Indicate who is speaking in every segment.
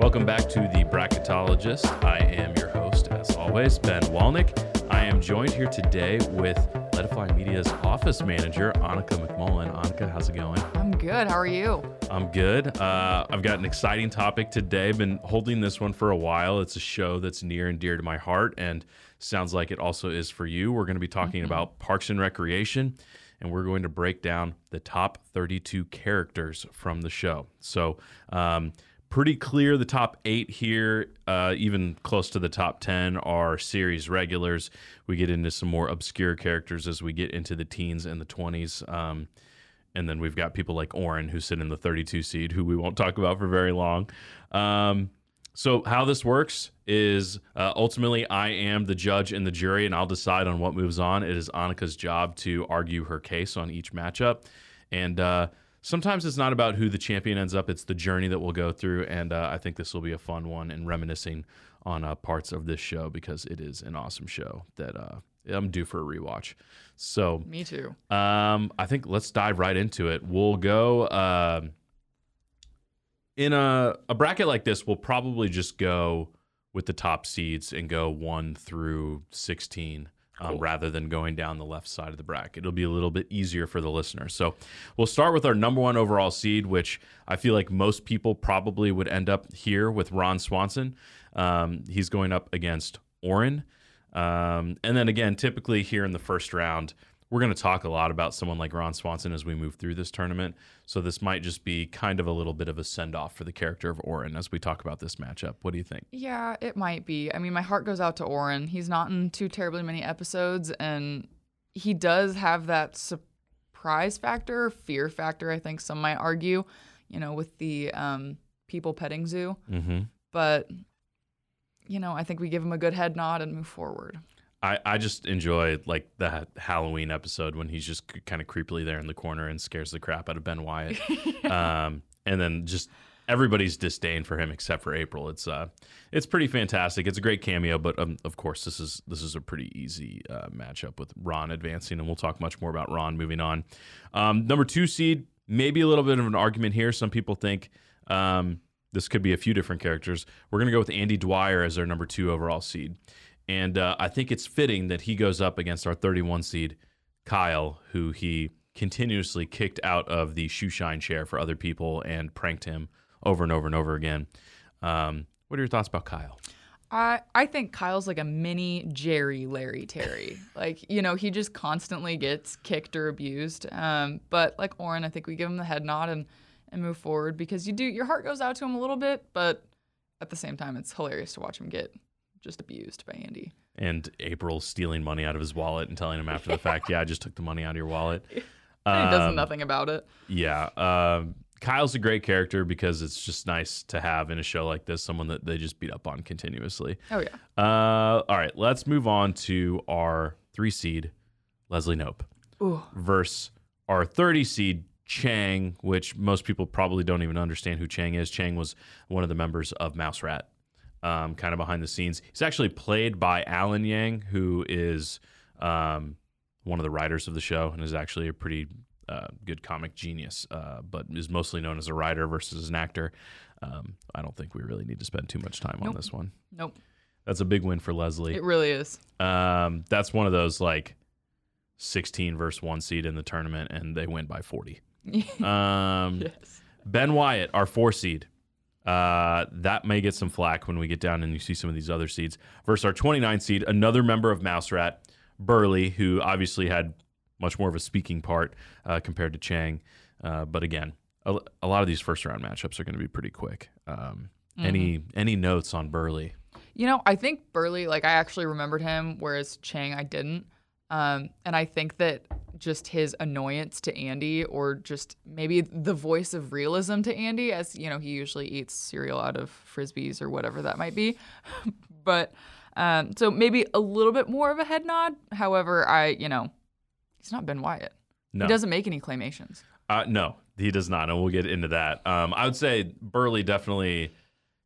Speaker 1: Welcome back to the Bracketologist. I am your host, as always, Ben Walnick. I am joined here today with Let It Fly Media's office manager, Aunica McMullen. Aunica, how's it going?
Speaker 2: I'm good. How are you?
Speaker 1: I'm good. Uh, I've got an exciting topic today. Been holding this one for a while. It's a show that's near and dear to my heart, and sounds like it also is for you. We're going to be talking about Parks and Recreation, and we're going to break down the top 32 characters from the show. So, um, pretty clear the top eight here, uh, even close to the top 10, are series regulars. We get into some more obscure characters as we get into the teens and the 20s. Um, and then we've got people like Orin who sit in the 32 seed, who we won't talk about for very long. Um, so how this works is uh, ultimately I am the judge and the jury, and I'll decide on what moves on. It is Aunica's job to argue her case on each matchup, and uh, sometimes it's not about who the champion ends up; it's the journey that we'll go through. And uh, I think this will be a fun one and reminiscing on uh, parts of this show because it is an awesome show that uh, I'm due for a rewatch. So
Speaker 2: Me too.
Speaker 1: um, I think let's dive right into it. We'll go um in a, a bracket like this. We'll probably just go with the top seeds and go one through sixteen. Um,
Speaker 2: Cool.
Speaker 1: rather than going down the left side of the bracket, it'll be a little bit easier for the listener. So, we'll start with our number one overall seed, which I feel like most people probably would end up here with Ron Swanson. Um, he's going up against Orin. Um, and then again, typically here in the first round, we're going to talk a lot about someone like Ron Swanson as we move through this tournament. So this might just be kind of a little bit of a send off for the character of Orin as we talk about this matchup. What do you think?
Speaker 2: Yeah, it might be. I mean, my heart goes out to Orin. He's not in too terribly many episodes, and he does have that surprise factor, fear factor. I think some might argue, you know, with the um, people petting zoo.
Speaker 1: Mm-hmm.
Speaker 2: But you know, I think we give him a good head nod and move forward.
Speaker 1: I, I just enjoy like the Halloween episode when he's just c- kind of creepily there in the corner and scares the crap out of Ben Wyatt. um, and then just everybody's disdain for him except for April. It's uh, it's pretty fantastic. It's a great cameo, but um, of course this is this is a pretty easy uh, matchup with Ron advancing, and we'll talk much more about Ron moving on. Um, number two seed, maybe a little bit of an argument here. Some people think. Um, this could be a few different characters. We're going to go with Andy Dwyer as our number two overall seed. And uh, I think it's fitting that he goes up against our 31 seed, Kyle, who he continuously kicked out of the shoe shine chair for other people and pranked him over and over and over again. Um, what are your thoughts about Kyle?
Speaker 2: I I think Kyle's like a mini Jerry Larry Terry. like, you know, he just constantly gets kicked or abused. Um, but like Orin, I think we give him the head nod and and move forward because you do your heart goes out to him a little bit, but at the same time it's hilarious to watch him get just abused by Andy.
Speaker 1: And April stealing money out of his wallet and telling him after the fact, yeah, I just took the money out of your wallet.
Speaker 2: And he does
Speaker 1: Um,
Speaker 2: nothing about it.
Speaker 1: Yeah. Um, Kyle's a great character because it's just nice to have in a show like this someone that they just beat up on continuously.
Speaker 2: Oh yeah.
Speaker 1: Uh, all right, let's move on to our three seed, Leslie Knope,
Speaker 2: Ooh.
Speaker 1: versus our 30 seed, Chang, which most people probably don't even understand who Chang is. Chang was one of the members of Mouse Rat, um, kind of behind the scenes. He's actually played by Alan Yang, who is um, one of the writers of the show and is actually a pretty uh, good comic genius, uh, but is mostly known as a writer versus an actor. Um, I don't think we really need to spend too much time on this one.
Speaker 2: Nope.
Speaker 1: That's a big win for Leslie.
Speaker 2: It really is.
Speaker 1: Um, that's one of those like 16 versus one seed in the tournament, and they win by 40. Um,
Speaker 2: yes.
Speaker 1: Ben Wyatt, our four seed. Uh, that may get some flack when we get down and you see some of these other seeds. Versus our 29 seed, another member of Mouse Rat, Burly, who obviously had much more of a speaking part uh, compared to Chang. Uh, but again, a, a lot of these first round matchups are going to be pretty quick. Um, Any any notes on Burly?
Speaker 2: You know, I think Burly, like I actually remembered him, whereas Chang I didn't. Um, and I think that just his annoyance to Andy, or just maybe the voice of realism to Andy, as you know, he usually eats cereal out of frisbees or whatever that might be. but um, so maybe a little bit more of a head nod. However, I, you know, he's not Ben Wyatt.
Speaker 1: No.
Speaker 2: He doesn't make any claymations.
Speaker 1: Uh, no, he does not, and we'll get into that. Um, I would say Burly definitely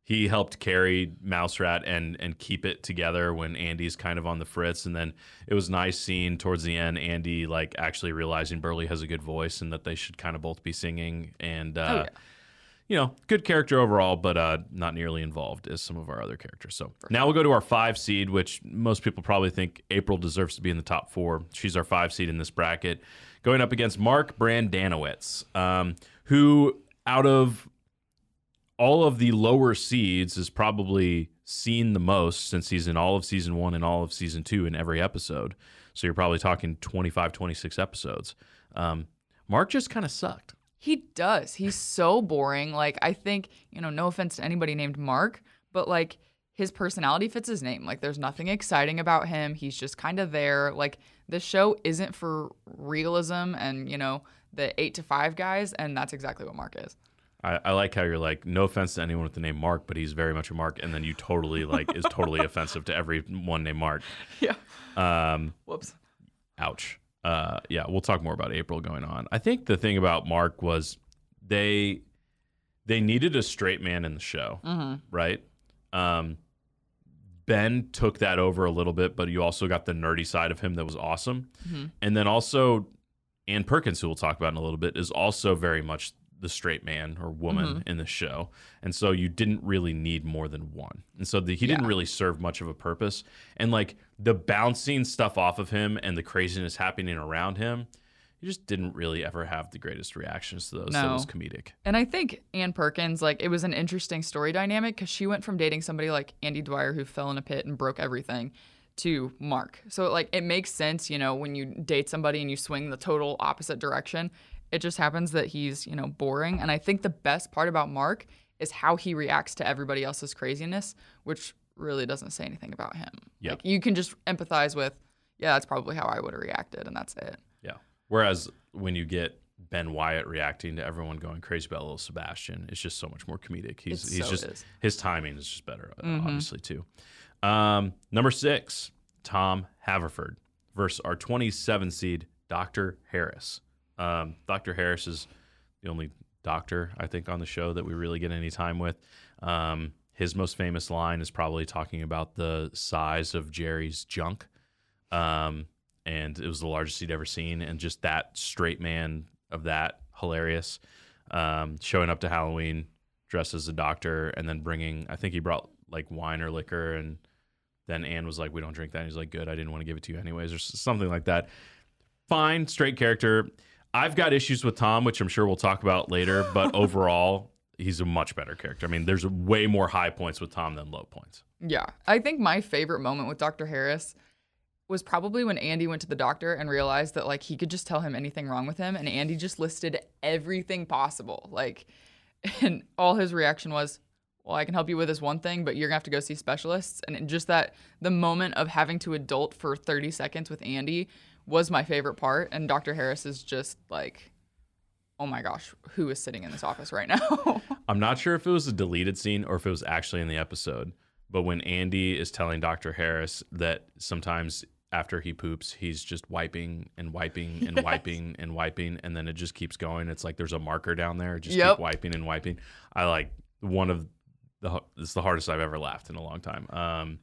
Speaker 1: he helped carry Mouse Rat and and keep it together when Andy's kind of on the fritz, and then it was nice seeing towards the end Andy like actually realizing Burly has a good voice and that they should kind of both be singing, and uh,
Speaker 2: Oh, yeah.
Speaker 1: you know, good character overall, but uh, not nearly involved as some of our other characters. So now we'll go to our five seed, which most people probably think April deserves to be in the top four. She's our five seed in this bracket, going up against Mark Brendanawicz, um, who out of all of the lower seeds is probably seen the most since he's in all of season one and all of season two in every episode. So you're probably talking 25, 26 episodes. Um, Mark just kind of sucked.
Speaker 2: He does. He's so boring. Like I think, you know, no offense to anybody named Mark, but like his personality fits his name. Like there's nothing exciting about him. He's just kind of there. Like the show isn't for realism and, you know, the 8 to 5 guys and that's exactly what Mark is.
Speaker 1: I, I like how you're like, no offense to anyone with the name Mark, but he's very much a Mark, and then you totally like is totally offensive to everyone named Mark.
Speaker 2: Yeah.
Speaker 1: Um,
Speaker 2: Whoops.
Speaker 1: ouch. Uh, yeah, we'll talk more about April going on. I think the thing about Mark was they they needed a straight man in the show, right? Um, ben took that over a little bit, but you also got the nerdy side of him that was awesome, and then also Ann Perkins, who we'll talk about in a little bit, is also very much the straight man or woman mm-hmm. in the show, and so you didn't really need more than one, and so the, he didn't really serve much of a purpose, and like the bouncing stuff off of him and the craziness happening around him. He just didn't really ever have the greatest reactions to those.
Speaker 2: No.
Speaker 1: was comedic.
Speaker 2: And I think Ann Perkins, like, it was an interesting story dynamic because she went from dating somebody like Andy Dwyer who fell in a pit and broke everything to Mark. So, like, it makes sense, you know, when you date somebody and you swing the total opposite direction. It just happens that he's, you know, boring. And I think the best part about Mark is how he reacts to everybody else's craziness, which really doesn't say anything about him.
Speaker 1: Yeah.
Speaker 2: Like, you can just empathize with, yeah, that's probably how I would have reacted, and that's it.
Speaker 1: Yeah. Whereas when you get Ben Wyatt reacting to everyone going crazy about little Sebastian, it's just so much more comedic. He's
Speaker 2: It
Speaker 1: he's
Speaker 2: so
Speaker 1: just
Speaker 2: is.
Speaker 1: his timing is just better, uh, obviously too. Um, number six, Tom Haverford versus our 27 seed Dr. Harris. Um, Dr. Harris is the only doctor I think on the show that we really get any time with. Um, his most famous line is probably talking about the size of Jerry's junk. Um, and it was the largest he'd ever seen, and just that straight man of that hilarious. Um, showing up to Halloween dressed as a doctor, and then bringing I think he brought like wine or liquor, and then Ann was like, "We don't drink that." And he's like, "Good, I didn't want to give it to you anyways," or something like that. Fine, straight character. I've got issues with Tom, which I'm sure we'll talk about later, but overall, he's a much better character. I mean, there's way more high points with Tom than low points.
Speaker 2: Yeah. I think my favorite moment with Dr. Harris was probably when Andy went to the doctor and realized that like he could just tell him anything wrong with him and Andy just listed everything possible. Like and all his reaction was, "Well, I can help you with this one thing, but you're going to have to go see specialists." And just that the moment of having to adult for 30 seconds with Andy was my favorite part and Dr. Harris is just like Oh my gosh, who is sitting in this office right now?
Speaker 1: I'm not sure if it was a deleted scene or if it was actually in the episode, but when Andy is telling Dr. Harris that sometimes after he poops, he's just wiping and wiping and wiping and wiping, and then it just keeps going. It's like there's a marker down there, just
Speaker 2: Yep.
Speaker 1: keep wiping and wiping. I like one of the it's the hardest I've ever laughed in a long time. Um,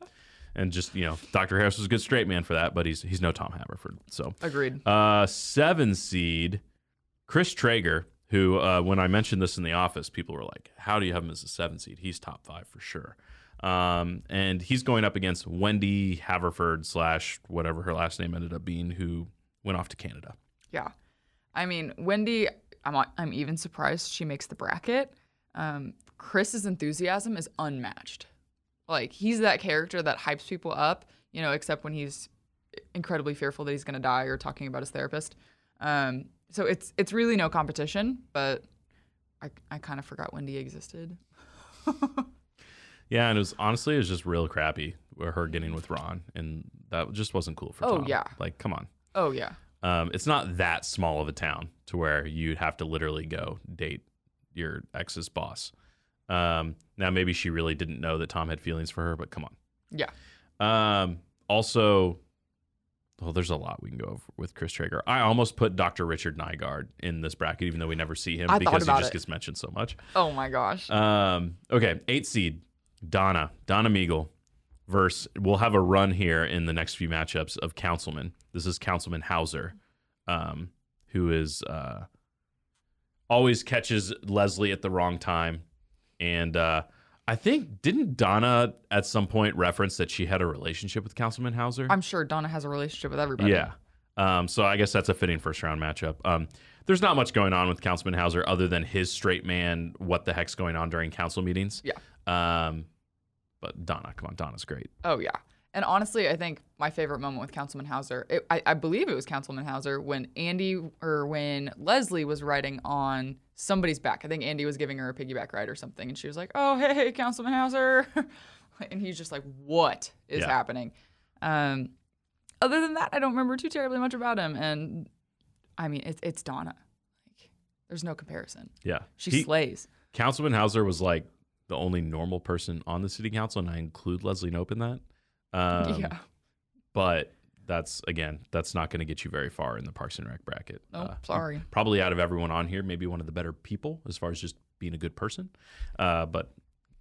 Speaker 1: and just you know, Dr. Harris was a good straight man for that, but he's he's no Tom Haverford. So
Speaker 2: Agreed.
Speaker 1: uh, seven seed, Chris Traeger, who, uh, when I mentioned this in the office, people were like, How do you have him as a seven seed? He's top five for sure. Um, and he's going up against Wendy Haverford, slash whatever her last name ended up being, who went off to Canada.
Speaker 2: Yeah. I mean, Wendy, I'm, I'm even surprised she makes the bracket. Um, Chris's enthusiasm is unmatched. Like, he's that character that hypes people up, you know, except when he's incredibly fearful that he's going to die or talking about his therapist. Um, so it's it's really no competition, but I, I kind of forgot Wendy existed.
Speaker 1: Yeah, and it was honestly, it was just real crappy with her getting with Ron, and that just wasn't cool for
Speaker 2: Oh,
Speaker 1: Tom.
Speaker 2: yeah.
Speaker 1: Like, come on.
Speaker 2: Oh, yeah.
Speaker 1: Um, it's not that small of a town to where you'd have to literally go date your ex's boss. Um, now maybe she really didn't know that Tom had feelings for her, but come on.
Speaker 2: Yeah.
Speaker 1: Um, also, well, there's a lot we can go over with Chris Traeger. I almost put Dr. Richard Nygaard in this bracket, even though we never see him
Speaker 2: I
Speaker 1: because he just
Speaker 2: it.
Speaker 1: gets mentioned so much.
Speaker 2: Oh, my gosh.
Speaker 1: Um, okay, eight seed Donna Donna Meagle versus. We'll have a run here in the next few matchups of Councilman. This is Councilman Howser, um, who is uh, always catches Leslie at the wrong time. And uh, I think, didn't Donna at some point reference that she had a relationship with Councilman Howser?
Speaker 2: I'm sure Donna has a relationship with everybody.
Speaker 1: Yeah. Um, so I guess that's a fitting first round matchup. Um, there's not much going on with Councilman Howser other than his straight man, what the heck's going on during council meetings.
Speaker 2: Yeah.
Speaker 1: Um, but Donna, come on, Donna's great.
Speaker 2: Oh yeah. And honestly, I think my favorite moment with Councilman Howser, it, I, I believe it was Councilman Howser when Andy or when Leslie was riding on somebody's back. I think Andy was giving her a piggyback ride or something, and she was like, "Oh hey, Councilman Howser," and he's just like, "What is
Speaker 1: Yeah.
Speaker 2: happening?" Um, other than that, I don't remember too terribly much about him. And I mean, it's it's Donna. Like, there's no comparison.
Speaker 1: Yeah.
Speaker 2: She
Speaker 1: He-
Speaker 2: slays.
Speaker 1: Councilman Howser was like the only normal person on the city council, and I include Leslie Knope in that. Um,
Speaker 2: yeah.
Speaker 1: But that's, again, that's not going to get you very far in the Parks and Rec bracket.
Speaker 2: Oh,
Speaker 1: Uh,
Speaker 2: sorry.
Speaker 1: probably out of everyone on here, maybe one of the better people as far as just being a good person. Uh, but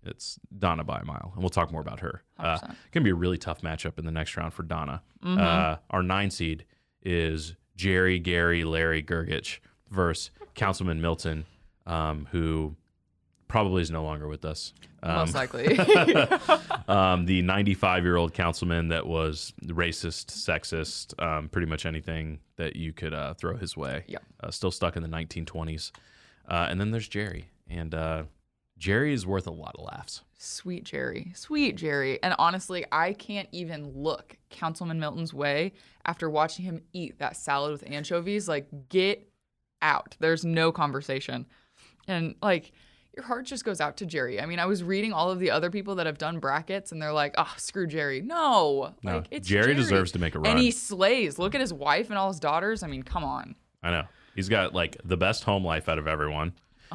Speaker 1: it's Donna by a mile, and we'll talk more about her. Uh, gonna be a really tough matchup in the next round for Donna.
Speaker 2: Mm-hmm.
Speaker 1: Uh, our nine seed is Jerry, Gary, Larry Gergich versus Councilman Milton, um, who probably is no longer with us. Um,
Speaker 2: Most likely.
Speaker 1: um, the 95 year old councilman that was racist, sexist, um, pretty much anything that you could uh, throw his way.
Speaker 2: Yeah.
Speaker 1: Uh, still stuck in the 1920s. Uh, and then there's Jerry. And uh, Jerry is worth a lot of laughs.
Speaker 2: Sweet Jerry. Sweet Jerry. And honestly, I can't even look Councilman Milton's way after watching him eat that salad with anchovies. Like, get out. There's no conversation. And like, your heart just goes out to Jerry. I mean, I was reading all of the other people that have done brackets and they're like, oh, screw Jerry. No.
Speaker 1: No,
Speaker 2: Like, it's
Speaker 1: Jerry deserves to make a run.
Speaker 2: And he slays. Look at his wife and all his daughters. I mean, come on.
Speaker 1: I know. He's got like the best home life out of everyone.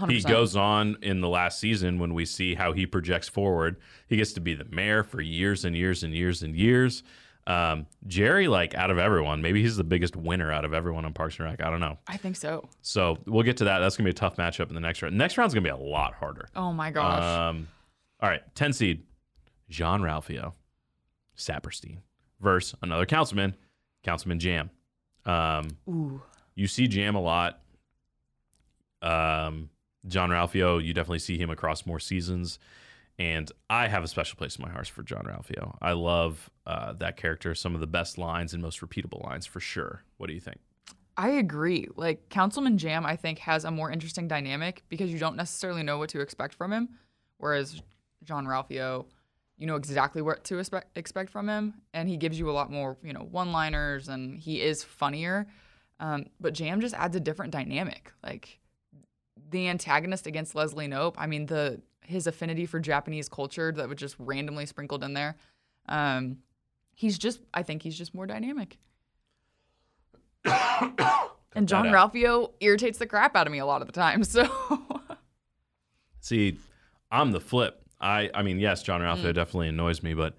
Speaker 1: He
Speaker 2: 100%.
Speaker 1: goes on in the last season when we see how he projects forward. He gets to be the mayor for years and years and years and years. Um, Jerry, like out of everyone, maybe he's the biggest winner out of everyone on Parks and Rec. I don't know.
Speaker 2: I think so.
Speaker 1: So we'll get to that. That's gonna be a tough matchup in the next round. Next round's gonna be a lot harder.
Speaker 2: Oh my gosh.
Speaker 1: Um, all right, ten seed, Jean Ralphio, Saperstein versus another councilman, Councilman Jamm. Um,
Speaker 2: Ooh.
Speaker 1: you see Jamm a lot. Um, Jean Ralphio, you definitely see him across more seasons. And I have a special place in my heart for Jean Ralphio. I love uh, that character. Some of the best lines and most repeatable lines for sure. What do you think?
Speaker 2: I agree. Like Councilman Jamm, I think has a more interesting dynamic because you don't necessarily know what to expect from him, whereas Jean Ralphio, you know exactly what to expect from him, and he gives you a lot more, you know, one-liners, and he is funnier. Um, but Jamm just adds a different dynamic. Like the antagonist against Leslie Knope. I mean, the his affinity for Japanese culture that was just randomly sprinkled in there. Um, he's just, I think he's just more dynamic. and
Speaker 1: Jean.
Speaker 2: Ralphio irritates the crap out of me a lot of the time. So
Speaker 1: See, I'm the flip. I I mean, yes, Jean Ralphio definitely annoys me, but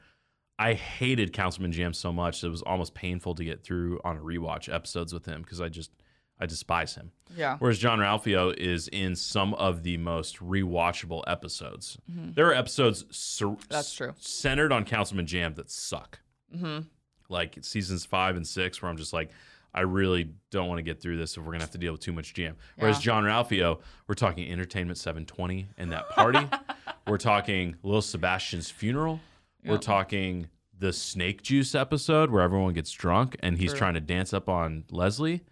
Speaker 1: I hated Councilman Jamm so much it was almost painful to get through on a rewatch episodes with him because I just I despise him.
Speaker 2: yeah,
Speaker 1: Whereas Jean Ralphio is in some of the most rewatchable episodes. There are episodes sur-
Speaker 2: Mm-hmm. That's true.
Speaker 1: centered on Councilman Jamm that suck.
Speaker 2: hmm
Speaker 1: Like seasons five and six, where I'm just like, I really don't want to get through this if we're gonna have to deal with too much jam. Whereas Jean Ralphio, we're talking Entertainment 720 and that party. we're talking Little Sebastian's funeral. We're talking the snake juice episode where everyone gets drunk and he's
Speaker 2: True.
Speaker 1: trying to dance up on Leslie.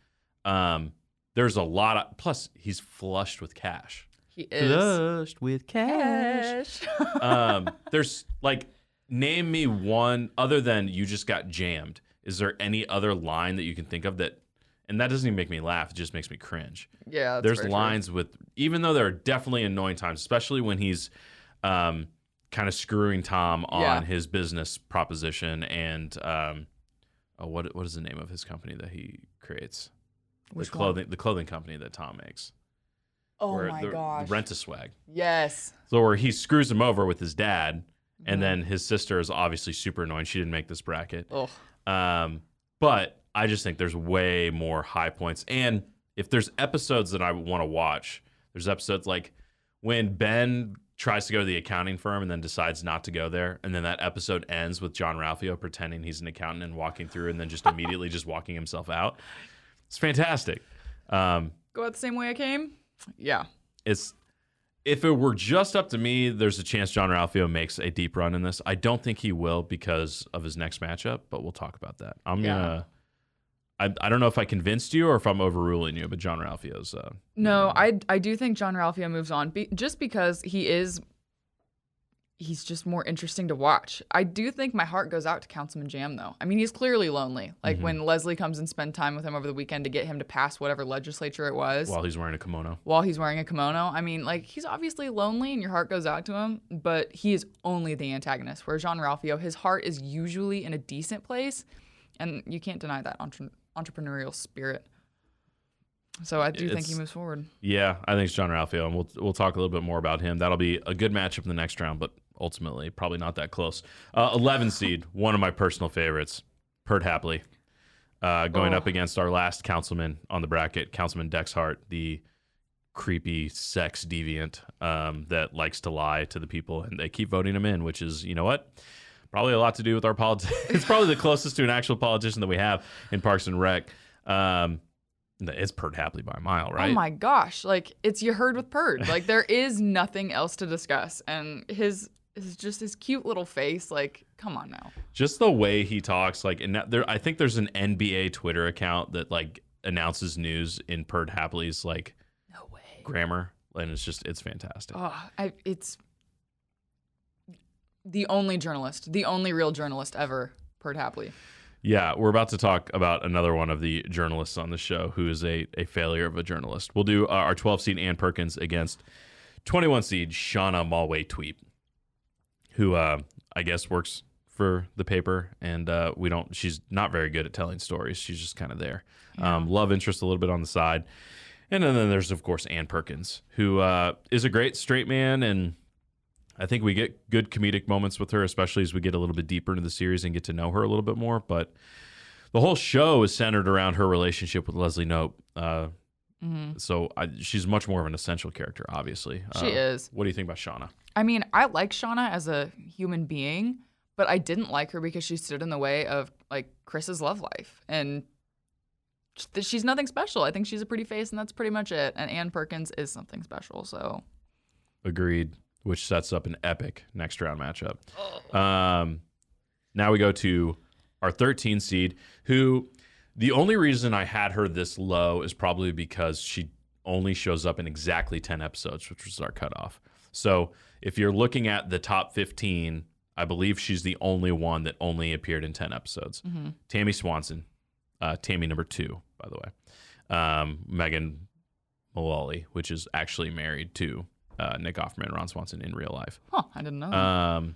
Speaker 1: Um, there's a lot of plus he's flushed with cash.
Speaker 2: he is.
Speaker 1: Flushed with cash. um, there's like name me one other than you just got jammed. Is there any other line that you can think of that? And that doesn't even make me laugh. It just makes me cringe.
Speaker 2: yeah, that's
Speaker 1: There's
Speaker 2: very true.
Speaker 1: lines with, even though there are definitely annoying times, especially when he's um, kind of screwing Tom on
Speaker 2: Yeah.
Speaker 1: his business proposition and um, oh, what what is the name of his company that he creates?
Speaker 2: Which
Speaker 1: the
Speaker 2: one?
Speaker 1: clothing the clothing company that Tom makes.
Speaker 2: Oh my
Speaker 1: the,
Speaker 2: gosh.
Speaker 1: Rent a swag.
Speaker 2: yes.
Speaker 1: So where he screws him over with his dad,
Speaker 2: Mm-hmm.
Speaker 1: and then his sister is obviously super annoying. She didn't make this bracket.
Speaker 2: Oh,
Speaker 1: Um, but I just think there's way more high points. And if there's episodes that I would want to watch, there's episodes like when Ben tries to go to the accounting firm and then decides not to go there, and then that episode ends with Jean Ralphio pretending he's an accountant and walking through, and then just immediately just walking himself out. It's fantastic. Um,
Speaker 2: go out the same way I came. Yeah.
Speaker 1: It's if it were just up to me, there's a chance Jean Ralphio makes a deep run in this. I don't think he will because of his next matchup, but we'll talk about that. I'm
Speaker 2: Yeah.
Speaker 1: gonna. I, I don't know if I convinced you or if I'm overruling you, but Jean Ralphio's. Uh,
Speaker 2: No, I I do think Jean Ralphio moves on be, just because he is he's just more interesting to watch. I do think my heart goes out to Councilman Jamm though. I mean, he's clearly lonely. Like mm-hmm. when Leslie comes and spend time with him over the weekend to get him to pass whatever legislature it was
Speaker 1: while he's wearing a kimono.
Speaker 2: while he's wearing a kimono. I mean, like he's obviously lonely and your heart goes out to him, but he is only the antagonist. Where Jean Ralphio, his heart is usually in a decent place, and you can't deny that entre- entrepreneurial spirit. So I do think he moves forward.
Speaker 1: Yeah, I think it's Jean Ralphio, and we'll we'll talk a little bit more about him. That'll be a good matchup in the next round, but ultimately probably not that close. Uh, 11 seed, one of my personal favorites, Perd Hapley, uh, going
Speaker 2: Oh.
Speaker 1: up against our last councilman on the bracket, Councilman Dexhart, the creepy sex deviant um, that likes to lie to the people, and they keep voting him in, which is you know what. Probably a lot to do with our politics. it's probably the closest to an actual politician that we have in Parks and Rec. Um, it's Perd Hapley by a mile, right?
Speaker 2: Oh my gosh, like it's you heard with Perd. Like there is nothing else to discuss, and his is just his cute little face. Like, come on now.
Speaker 1: just the way he talks like and there i think there's an nba twitter account that like announces news in perd hapley's like
Speaker 2: No way.
Speaker 1: grammar and it's just it's fantastic
Speaker 2: Oh, I, it's the only journalist, the only real journalist ever, Perd Hapley.
Speaker 1: yeah we're about to talk about another one of the journalists on the show who is a, a failure of a journalist we'll do uh, our 12 seed ann perkins against 21 seed shauna malwae-tweep who uh, i guess works for the paper and uh, we don't she's not very good at telling stories. She's just kind of there um, love interest a little bit on the side. And then, then there's of course ann perkins who uh, is a great straight man and i think we get good comedic moments with her especially as we get a little bit deeper into the series and get to know her a little bit more. But the whole show is centered around her relationship with leslie knope uh, so I, she's much more of an essential character obviously.
Speaker 2: She
Speaker 1: Uh,
Speaker 2: is.
Speaker 1: what do you think about shauna
Speaker 2: I mean, I like Shauna as a human being, but I didn't like her because she stood in the way of like Chris's love life, and she's nothing special. I think she's a pretty face, and that's pretty much it. And Ann Perkins is something special. So
Speaker 1: Agreed. Which sets up an epic next round matchup. Um, now we go to our 13 seed, who the only reason I had her this low is probably because she only shows up in exactly 10 episodes, which was our cutoff. So if you're looking at the top 15, I believe she's the only one that only appeared in 10 episodes. Tammy Swanson, uh, Tammy number two, by the way. Um, Megan Mullally, which is actually married to uh, Nick Offerman, Ron Swanson in real life.
Speaker 2: huh, I didn't know. that.
Speaker 1: Um,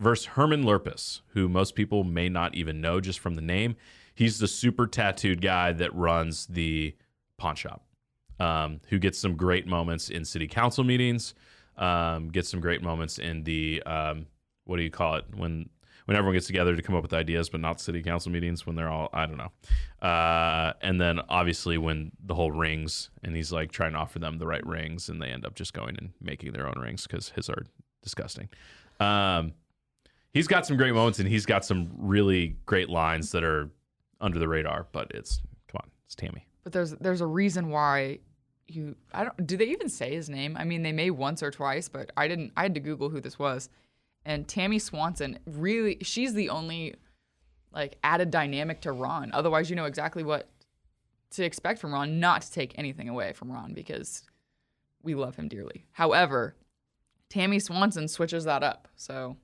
Speaker 1: versus Herman Lurpus, who most people may not even know just from the name. He's the super tattooed guy that runs the pawn shop, um, who gets some great moments in city council meetings, um, gets some great moments in the um, what do you call it when when everyone gets together to come up with ideas, but not city council meetings when they're all I don't know. Uh, and then obviously when the whole rings and he's like trying to offer them the right rings, and they end up just going and making their own rings because his are disgusting. Um, he's got some great moments and he's got some really great lines that are under the radar, but it's come on, it's Tammy.
Speaker 2: but there's there's a reason why you I don't do they even say his name? I mean, they may once or twice, but I didn't. I had to Google who this was. And Tammy Swanson really, she's the only like added dynamic to Ron. Otherwise, you know exactly what to expect from Ron. Not to take anything away from Ron because we love him dearly. However, Tammy Swanson switches that up, so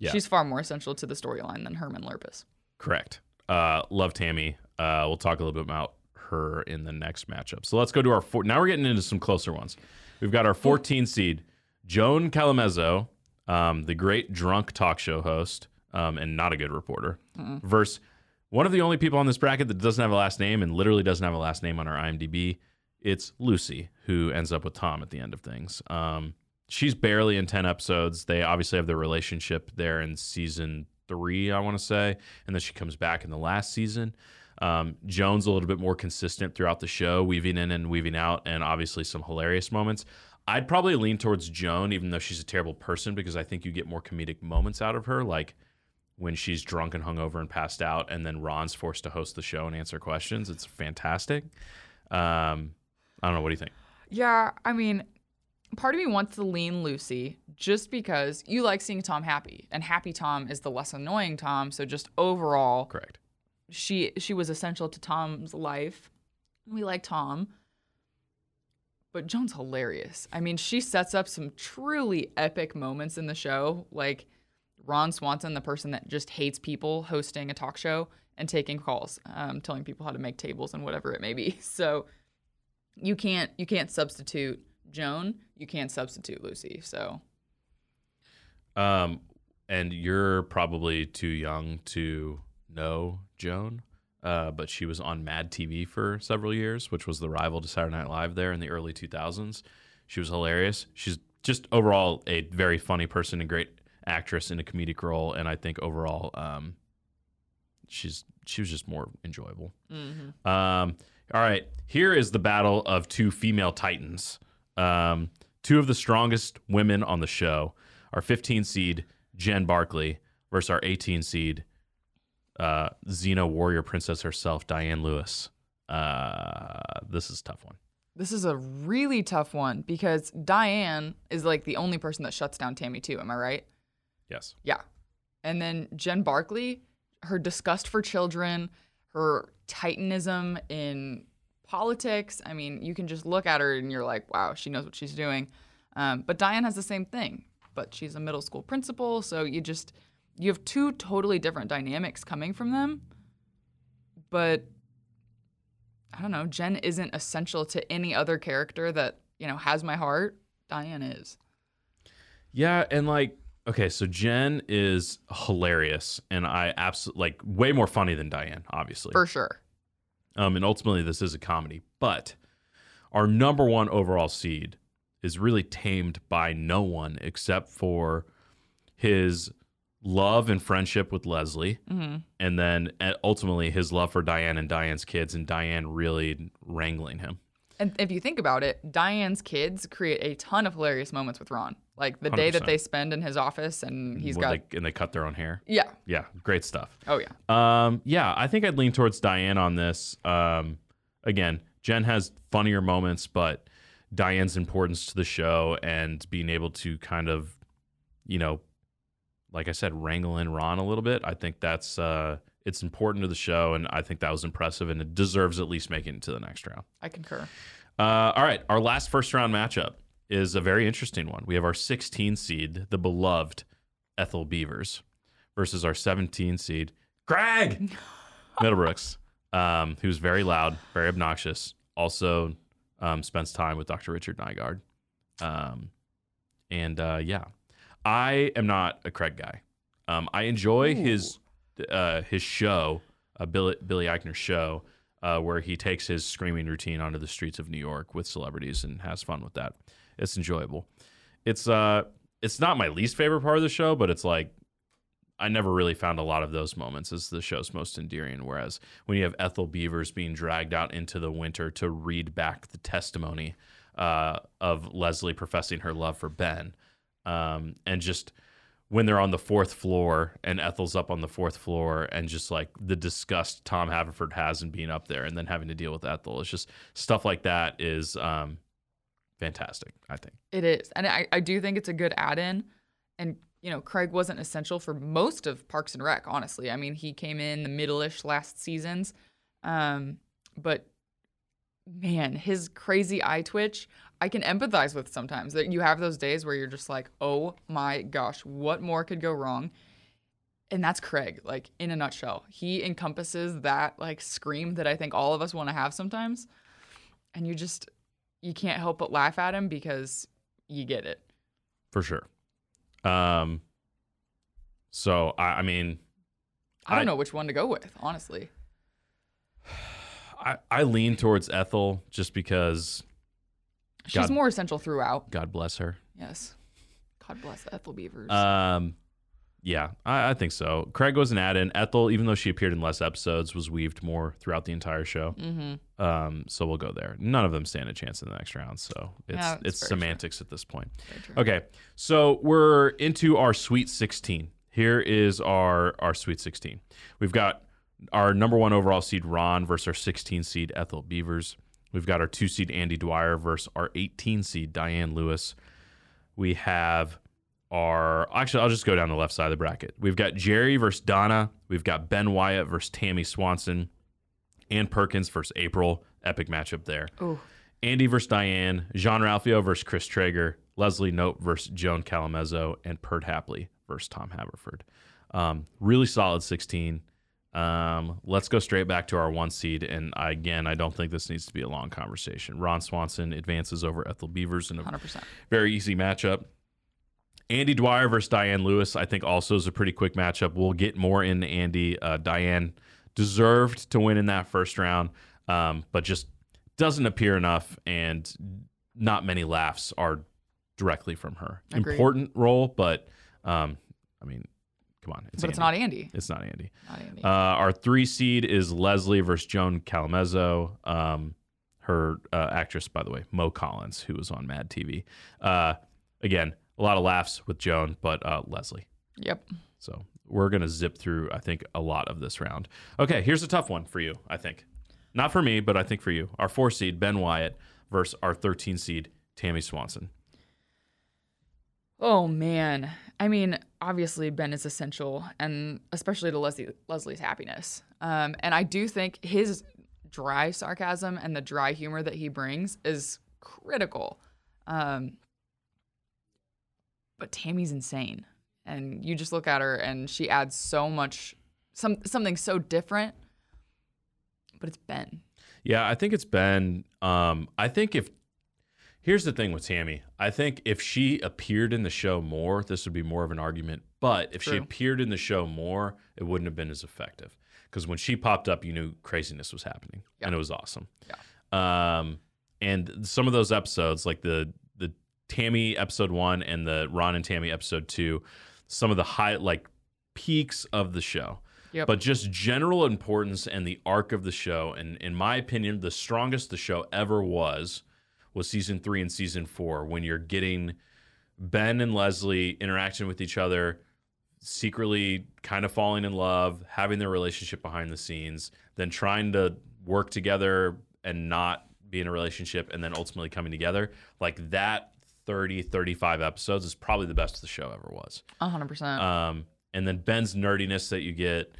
Speaker 1: Yeah.
Speaker 2: she's far more essential to the storyline than Herman Lurpus.
Speaker 1: Correct. Uh, love Tammy. Uh, we'll talk a little bit about her in the next matchup. So let's go to our four. Now we're getting into some closer ones. We've got our 14 seed, Joan Calamezzo, um, the great drunk talk show host um, and not a good reporter, versus one of the only people on this bracket that doesn't have a last name and literally doesn't have a last name on our IMDb. It's Lucy, who ends up with Tom at the end of things. Um, she's barely in 10 episodes. They obviously have their relationship there in season three, I want to say. And then she comes back in the last season. Um, Joan's a little bit more consistent throughout the show, weaving in and weaving out, and obviously some hilarious moments. I'd probably lean towards Joan, even though she's a terrible person, because I think you get more comedic moments out of her, like when she's drunk and hungover and passed out, and then Ron's forced to host the show and answer questions. It's fantastic. Um, I don't know. What do you think?
Speaker 2: Yeah, I mean, part of me wants to lean Lucy just because you like seeing Tom happy, and happy Tom is the less annoying Tom. So just overall,
Speaker 1: Correct.
Speaker 2: She she was essential to Tom's life. We like Tom. But Joan's hilarious. I mean, she sets up some truly epic moments in the show, like Ron Swanson, the person that just hates people, hosting a talk show and taking calls, um, telling people how to make tables and whatever it may be. So you can't you can't substitute Joan. You can't substitute Lucy. So
Speaker 1: Um, and you're probably too young to know Joan, uh, but she was on Mad TV for several years, which was the rival to Saturday Night Live there in the early 2000s. She was hilarious. She's just overall a very funny person and great actress in a comedic role, and I think overall, um, she's she was just more enjoyable. Um, all right, here is the battle of two female titans. Um, two of the strongest women on the show. Our 15 seed Jen Barkley versus our 18 seed uh, Xena warrior princess herself, Diane Lewis. Uh, this is a tough one.
Speaker 2: this is a really tough one because Diane is like the only person that shuts down Tammy too. Am I right?
Speaker 1: Yes.
Speaker 2: Yeah. And then Jen Barkley, her disgust for children, her titanism in politics. I mean, you can just look at her and you're like, wow, she knows what she's doing. Um, but Diane has the same thing, but she's a middle school principal. So you just, you have two totally different dynamics coming from them. But I don't know, Jen isn't essential to any other character that, you know, has my heart. Diane is.
Speaker 1: Yeah, and like okay, so Jen is hilarious, and I absolutely like way more funny than Diane, obviously.
Speaker 2: For sure.
Speaker 1: Um, and ultimately, this is a comedy. But our number one overall seed is really tamed by no one except for his love and friendship with Leslie,
Speaker 2: hmm
Speaker 1: and then uh, ultimately his love for Diane and Diane's kids, and Diane really wrangling him.
Speaker 2: And if you think about it, Diane's kids create a ton of hilarious moments with Ron. Like the day that they spend in his office and he's
Speaker 1: When
Speaker 2: got
Speaker 1: they, and they cut their own hair.
Speaker 2: Yeah.
Speaker 1: Yeah, great stuff.
Speaker 2: Oh yeah.
Speaker 1: Um, yeah, I think I'd lean towards Diane on this. Um, again, Jen has funnier moments, but Diane's importance to the show and being able to kind of, you know, like I said, wrangle in Ron a little bit. I think that's uh, it's important to the show, and I think that was impressive, and it deserves at least making it to the next round.
Speaker 2: I concur.
Speaker 1: Uh, all right, our last first round matchup is a very interesting one. We have our 16 seed, the beloved Ethel Beavers, versus our 17 seed, Craig Middlebrooks, um, who's very loud, very obnoxious. Also, um, spends time with Dr. Richard Nygaard. Um, and uh, yeah, I am not a Craig guy. Um, I enjoy his uh, his show, uh, Billy Billy Eichner's show, uh, where he takes his screaming routine onto the streets of New York with celebrities and has fun with that. It's enjoyable. It's uh, it's not my least favorite part of the show, but it's like I never really found a lot of those moments as the show's most endearing. Whereas when you have Ethel Beavers being dragged out into the winter to read back the testimony uh, of Leslie professing her love for Ben, um, and just when they're on the fourth floor and Ethel's up on the fourth floor and just like the disgust Tom Haverford has in being up there and then having to deal with Ethel. It's just stuff like that is um, fantastic, I think.
Speaker 2: It is. And I, I do think it's a good add in. And, you know, Craig wasn't essential for most of Parks and Rec, honestly. I mean, he came in the middle ish last seasons. Um, but man, his crazy eye twitch, I can empathize with sometimes. That you have those days where you're just like, oh my gosh, what more could go wrong? And that's Craig, like in a nutshell. He encompasses that like scream that I think all of us want to have sometimes. And you just, you can't help but laugh at him because you get it.
Speaker 1: For sure. Um, so, I, I mean,
Speaker 2: I don't
Speaker 1: I-
Speaker 2: know which one to go with, honestly.
Speaker 1: I, I lean towards Ethel just because
Speaker 2: She's
Speaker 1: God-
Speaker 2: more essential throughout.
Speaker 1: God bless her.
Speaker 2: Yes. God bless Ethel Beavers.
Speaker 1: Um, yeah, I, I think so. Craig was an add-in. Ethel, even though she appeared in less episodes, was weaved more throughout the entire show.
Speaker 2: mm-hmm.
Speaker 1: Um, so we'll go there. None of them stand a chance in the next round. So it's
Speaker 2: that's
Speaker 1: it's
Speaker 2: very true.
Speaker 1: semantics at this point. Okay, so we're into our Sweet 16. Here is our our Sweet 16. We've got our number one overall seed Ron versus our 16 seed Ethel Beavers. We've got our two seed Andy Dwyer versus our 18 seed Diane Lewis. We have our actually I'll just go down the left side of the bracket. We've got Jerry versus Donna. We've got Ben Wyatt versus Tammy Swanson. Ann Perkins versus April. Epic matchup there.
Speaker 2: Ooh.
Speaker 1: Andy versus Diane. Jean Ralphio versus Chris Traeger. Leslie Knope versus Joan Calamezzo. And Perd Hapley versus Tom Haverford. Um, really solid 16. Um, let's go straight back to our one seed. And I, again, I don't think this needs to be a long conversation. Ron Swanson advances over Ethel Beavers in a
Speaker 2: 100%.
Speaker 1: very easy matchup. Andy Dwyer versus Diane Lewis, I think, also is a pretty quick matchup. We'll get more into Andy. Uh, Diane deserved to win in that first round, um, but just doesn't appear enough, and not many laughs are directly from her.
Speaker 2: Agreed.
Speaker 1: Important role, but um, I mean, come on, it's
Speaker 2: But it's not Andy.
Speaker 1: It's not Andy.
Speaker 2: Not Andy.
Speaker 1: Uh, our three seed is Leslie versus Joan Calamezzo. Um, her uh, actress, by the way, Mo Collins, who was on Mad TV. Uh, again, a lot of laughs with Joan, but uh, Leslie.
Speaker 2: yep.
Speaker 1: So we're gonna zip through, I think, a lot of this round. Okay, here's a tough one for you. I think, not for me, but I think for you. Our four seed Ben Wyatt versus our 13 seed Tammy Swanson.
Speaker 2: Oh man. I mean, obviously Ben is essential and especially to Leslie Leslie's happiness. Um, and I do think his dry sarcasm and the dry humor that he brings is critical. Um, but Tammy's insane. And you just look at her and she adds so much some something so different. But it's Ben.
Speaker 1: Yeah, I think it's Ben. Um, I think if here's the thing with Tammy, I think if she appeared in the show more, this would be more of an argument. But if she appeared in the show more, it wouldn't have been as effective. Because when she popped up, you knew craziness was happening,
Speaker 2: Yeah.
Speaker 1: and it was awesome. Yeah. Um, and some of those episodes, like the the Tammy episode one and the Ron and Tammy episode two, some of the high like peaks of the show
Speaker 2: Yep.
Speaker 1: but just general importance and the arc of the show. And in my opinion, the strongest the show ever was was season three and season four when you're getting Ben and Leslie interacting with each other, secretly kind of falling in love, having their relationship behind the scenes, then trying to work together and not be in a relationship, and then ultimately coming together. Like that 30, 35 episodes is probably the best the show ever was.
Speaker 2: A hundred percent.
Speaker 1: Um, and then Ben's nerdiness that you get,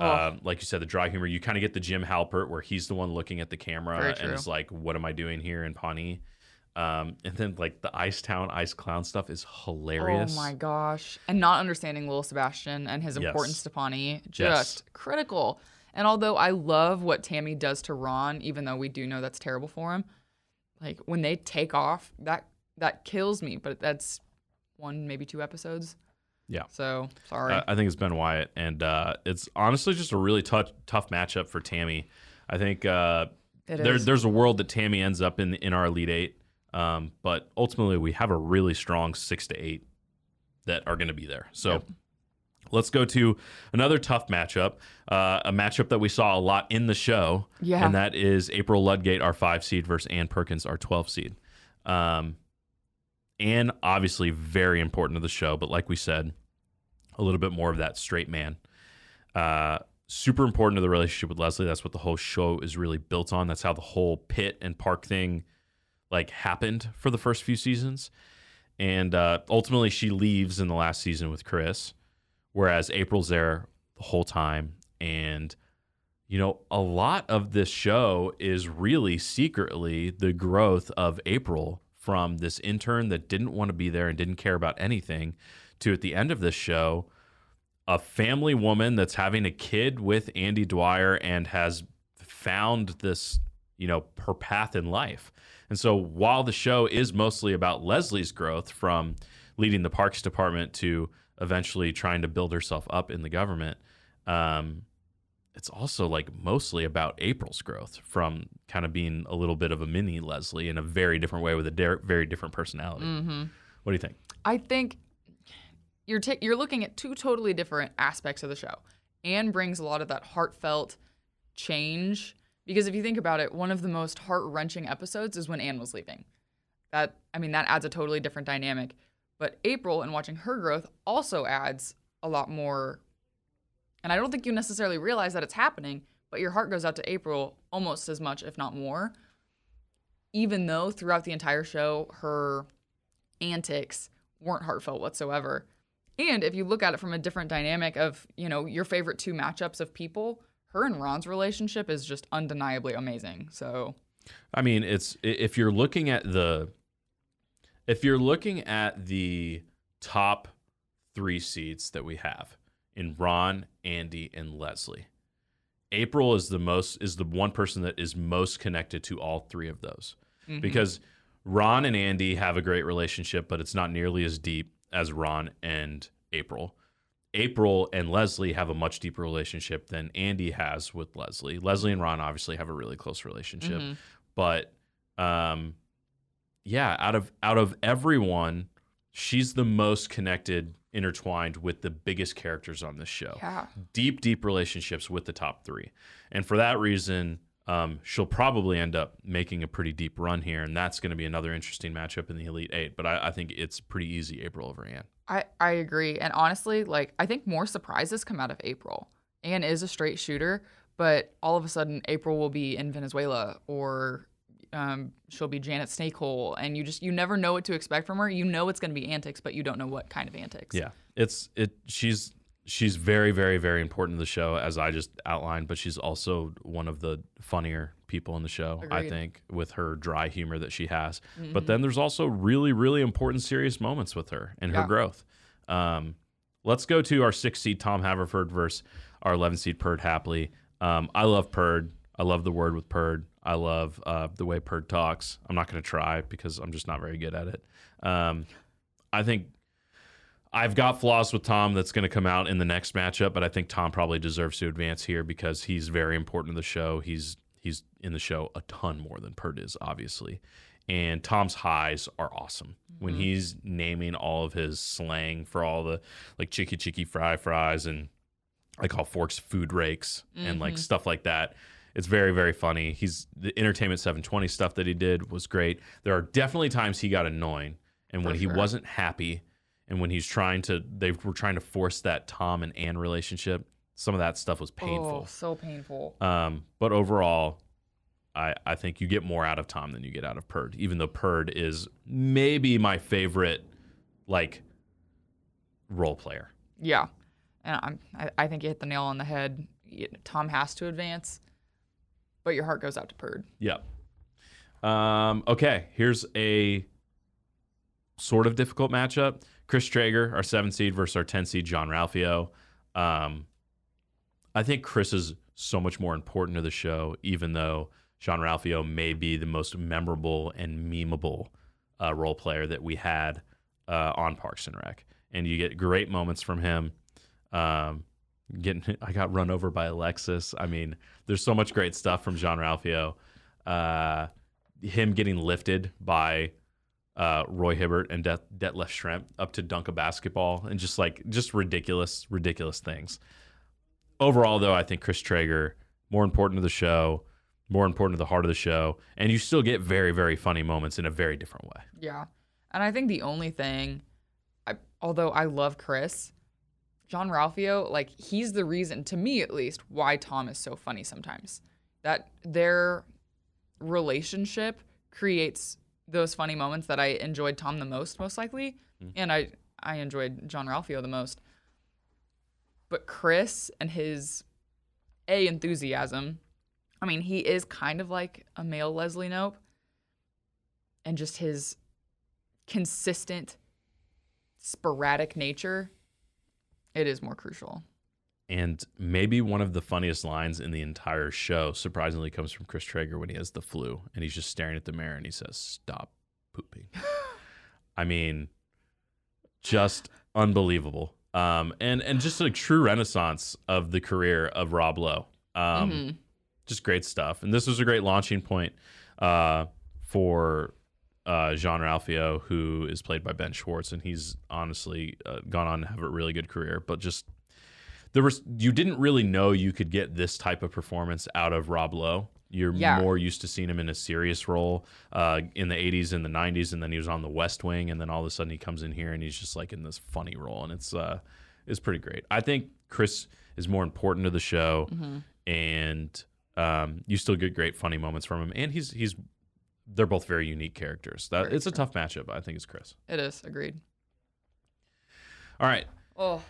Speaker 2: Oh.
Speaker 1: um, like you said, the dry humor. You kind of get the Jim Halpert where he's the one looking at the camera and is like, "What am I doing here in Pawnee?" Um, and then like the Ice Town Ice Clown stuff is hilarious.
Speaker 2: Oh my gosh. And not understanding Little Sebastian and his
Speaker 1: Yes.
Speaker 2: importance to Pawnee, just
Speaker 1: Yes.
Speaker 2: critical. And although I love what Tammy does to Ron, even though we do know that's terrible for him, like when they take off, that that kills me. But that's one, maybe two episodes.
Speaker 1: Yeah.
Speaker 2: So sorry.
Speaker 1: I, I think it's Ben Wyatt, and uh, it's honestly just a really tough tough matchup for Tammy. I think uh,
Speaker 2: It
Speaker 1: there,
Speaker 2: is.
Speaker 1: there's a world that Tammy ends up in in our Elite Eight, um, but ultimately we have a really strong six to eight that are going to be there. So.
Speaker 2: Yep.
Speaker 1: Let's go to another tough matchup, uh, a matchup that we saw a lot in the show,
Speaker 2: Yeah.
Speaker 1: and that is April Ludgate, our five seed, versus Ann Perkins, our 12 seed. Um, Ann, obviously, very important to the show, but like we said, a little bit more of that straight man. Uh, super important to the relationship with Leslie. That's what the whole show is really built on. That's how the whole pit and park thing like happened for the first few seasons. And uh, ultimately, she leaves in the last season with Chris, whereas April's there the whole time. And you know, a lot of this show is really secretly the growth of April from this intern that didn't want to be there and didn't care about anything to at the end of this show, a family woman that's having a kid with Andy Dwyer and has found this, you know, her path in life. And so while the show is mostly about Leslie's growth from leading the parks department to eventually trying to build herself up in the government, um, it's also like mostly about April's growth from kind of being a little bit of a mini Leslie in a very different way with a der- very different personality.
Speaker 2: mm-hmm.
Speaker 1: What do you think?
Speaker 2: I think you're ta- you're looking at two totally different aspects of the show. Ann brings a lot of that heartfelt change because if you think about it, one of the most heart wrenching episodes is when Ann was leaving. That I mean, that adds a totally different dynamic. But April and watching her growth also adds a lot more. And I don't think you necessarily realize that it's happening, but your heart goes out to April almost as much, if not more. even though throughout the entire show her antics weren't heartfelt whatsoever. And if you look at it from a different dynamic of, you know, your favorite two matchups of people, her and Ron's relationship is just undeniably amazing. So,
Speaker 1: I mean, it's if you're looking at the if you're looking at the top three seats that we have in Ron, Andy, and Leslie, April is the most is the one person that is most connected to all three of those because Ron and Andy have a great relationship, but it's not nearly as deep as Ron and April. April and Leslie have a much deeper relationship than Andy has with Leslie. Leslie and Ron obviously have a really close relationship,
Speaker 2: Mhm.
Speaker 1: but um, yeah, out of out of everyone, she's the most connected, intertwined with the biggest characters on this show
Speaker 2: yeah.
Speaker 1: deep, deep relationships with the top three. And for that reason, um, she'll probably end up making a pretty deep run here. And that's going to be another interesting matchup in the Elite Eight. But I, I think it's pretty easy April over Ann.
Speaker 2: I, I agree. And honestly, like I think more surprises come out of April. Ann is a straight shooter, but all of a sudden April will be in Venezuela or um, she'll be Janet Snakehole, and you just you never know what to expect from her. You know it's going to be antics, but you don't know what kind of antics.
Speaker 1: Yeah. It's, it, she's, she's very, very, very important to the show, as I just outlined, but she's also one of the funnier people in the show, I think, with her dry humor that she has. But then there's also really, really important, serious moments with her and her
Speaker 2: Yeah.
Speaker 1: growth. Um, let's go to our six seed Tom Haverford versus our 11 seed Perd Hapley. Um, I love Perd. I love the word with Perd. I love uh, the way Perd talks. I'm not going to try because I'm just not very good at it. Um, I think I've got flaws with Tom that's going to come out in the next matchup, but I think Tom probably deserves to advance here because he's very important to the show. He's he's in the show a ton more than Perd is, obviously. And Tom's highs are awesome when he's naming all of his slang for all the like chicky chicky fry fries and I call forks food rakes and like stuff like that. It's very very funny. He's the Entertainment 720 stuff that he did was great. There are definitely times he got annoying and when
Speaker 2: For
Speaker 1: he wasn't happy and when he's trying to they were trying to force that Tom and Ann relationship, some of that stuff was painful.
Speaker 2: Oh, so painful.
Speaker 1: Um, but overall, I, I think you get more out of Tom than you get out of Perd, even though Perd is maybe my favorite like role player.
Speaker 2: Yeah, and I'm, I, I think you hit the nail on the head. Tom has to advance, but your heart goes out to Perd.
Speaker 1: Yep. Um, okay, here's a sort of difficult matchup. Chris Traeger, our seven seed versus our 10 seed, Jean Ralphio. Um, I think Chris is so much more important to the show, even though Jean Ralphio may be the most memorable and memeable uh, role player that we had uh, on Parks and Rec. And you get great moments from him. Um, getting, I got run over by Alexis. I mean, there's so much great stuff from Jean Ralphio. Uh, him getting lifted by uh, Roy Hibbert and Det- Detlef Schrempf up to dunk a basketball and just like just ridiculous, ridiculous things. Overall, though, I think Chris Traeger more important to the show, more important to the heart of the show, and you still get very, very funny moments in a very different way.
Speaker 2: Yeah, and I think the only thing, I, although I love Chris, Jean Ralphio, like he's the reason, to me at least, why Tom is so funny sometimes. That their relationship creates those funny moments that I enjoyed Tom the most, most likely, mm. and I I enjoyed Jean Ralphio the most. But Chris and his a enthusiasm, I mean, he is kind of like a male Leslie Knope, and just his consistent, sporadic nature, it is more crucial.
Speaker 1: And maybe one of the funniest lines in the entire show, surprisingly, comes from Chris Traeger when he has the flu and he's just staring at the mirror and he says, Stop pooping. I mean, just unbelievable. Um, and, and just a true renaissance of the career of Rob Lowe. Um,
Speaker 2: Mhm.
Speaker 1: Just great stuff. And this was a great launching point uh, for uh, Jean Ralphio, who is played by Ben Schwartz. And he's honestly uh, gone on to have a really good career, but just there was you didn't really know you could get this type of performance out of Rob Lowe. You're
Speaker 2: Yeah.
Speaker 1: more used to seeing him in a serious role uh, in the 80s and the 90s, and then he was on The West Wing, and then all of a sudden he comes in here and he's just like in this funny role, and it's uh, it's pretty great. I think Chris is more important to the show, and um, you still get great funny moments from him, and he's he's they're both very unique characters. That
Speaker 2: Very
Speaker 1: it's a tough matchup. I think it's Chris.
Speaker 2: It is agreed.
Speaker 1: All right,
Speaker 2: Oh,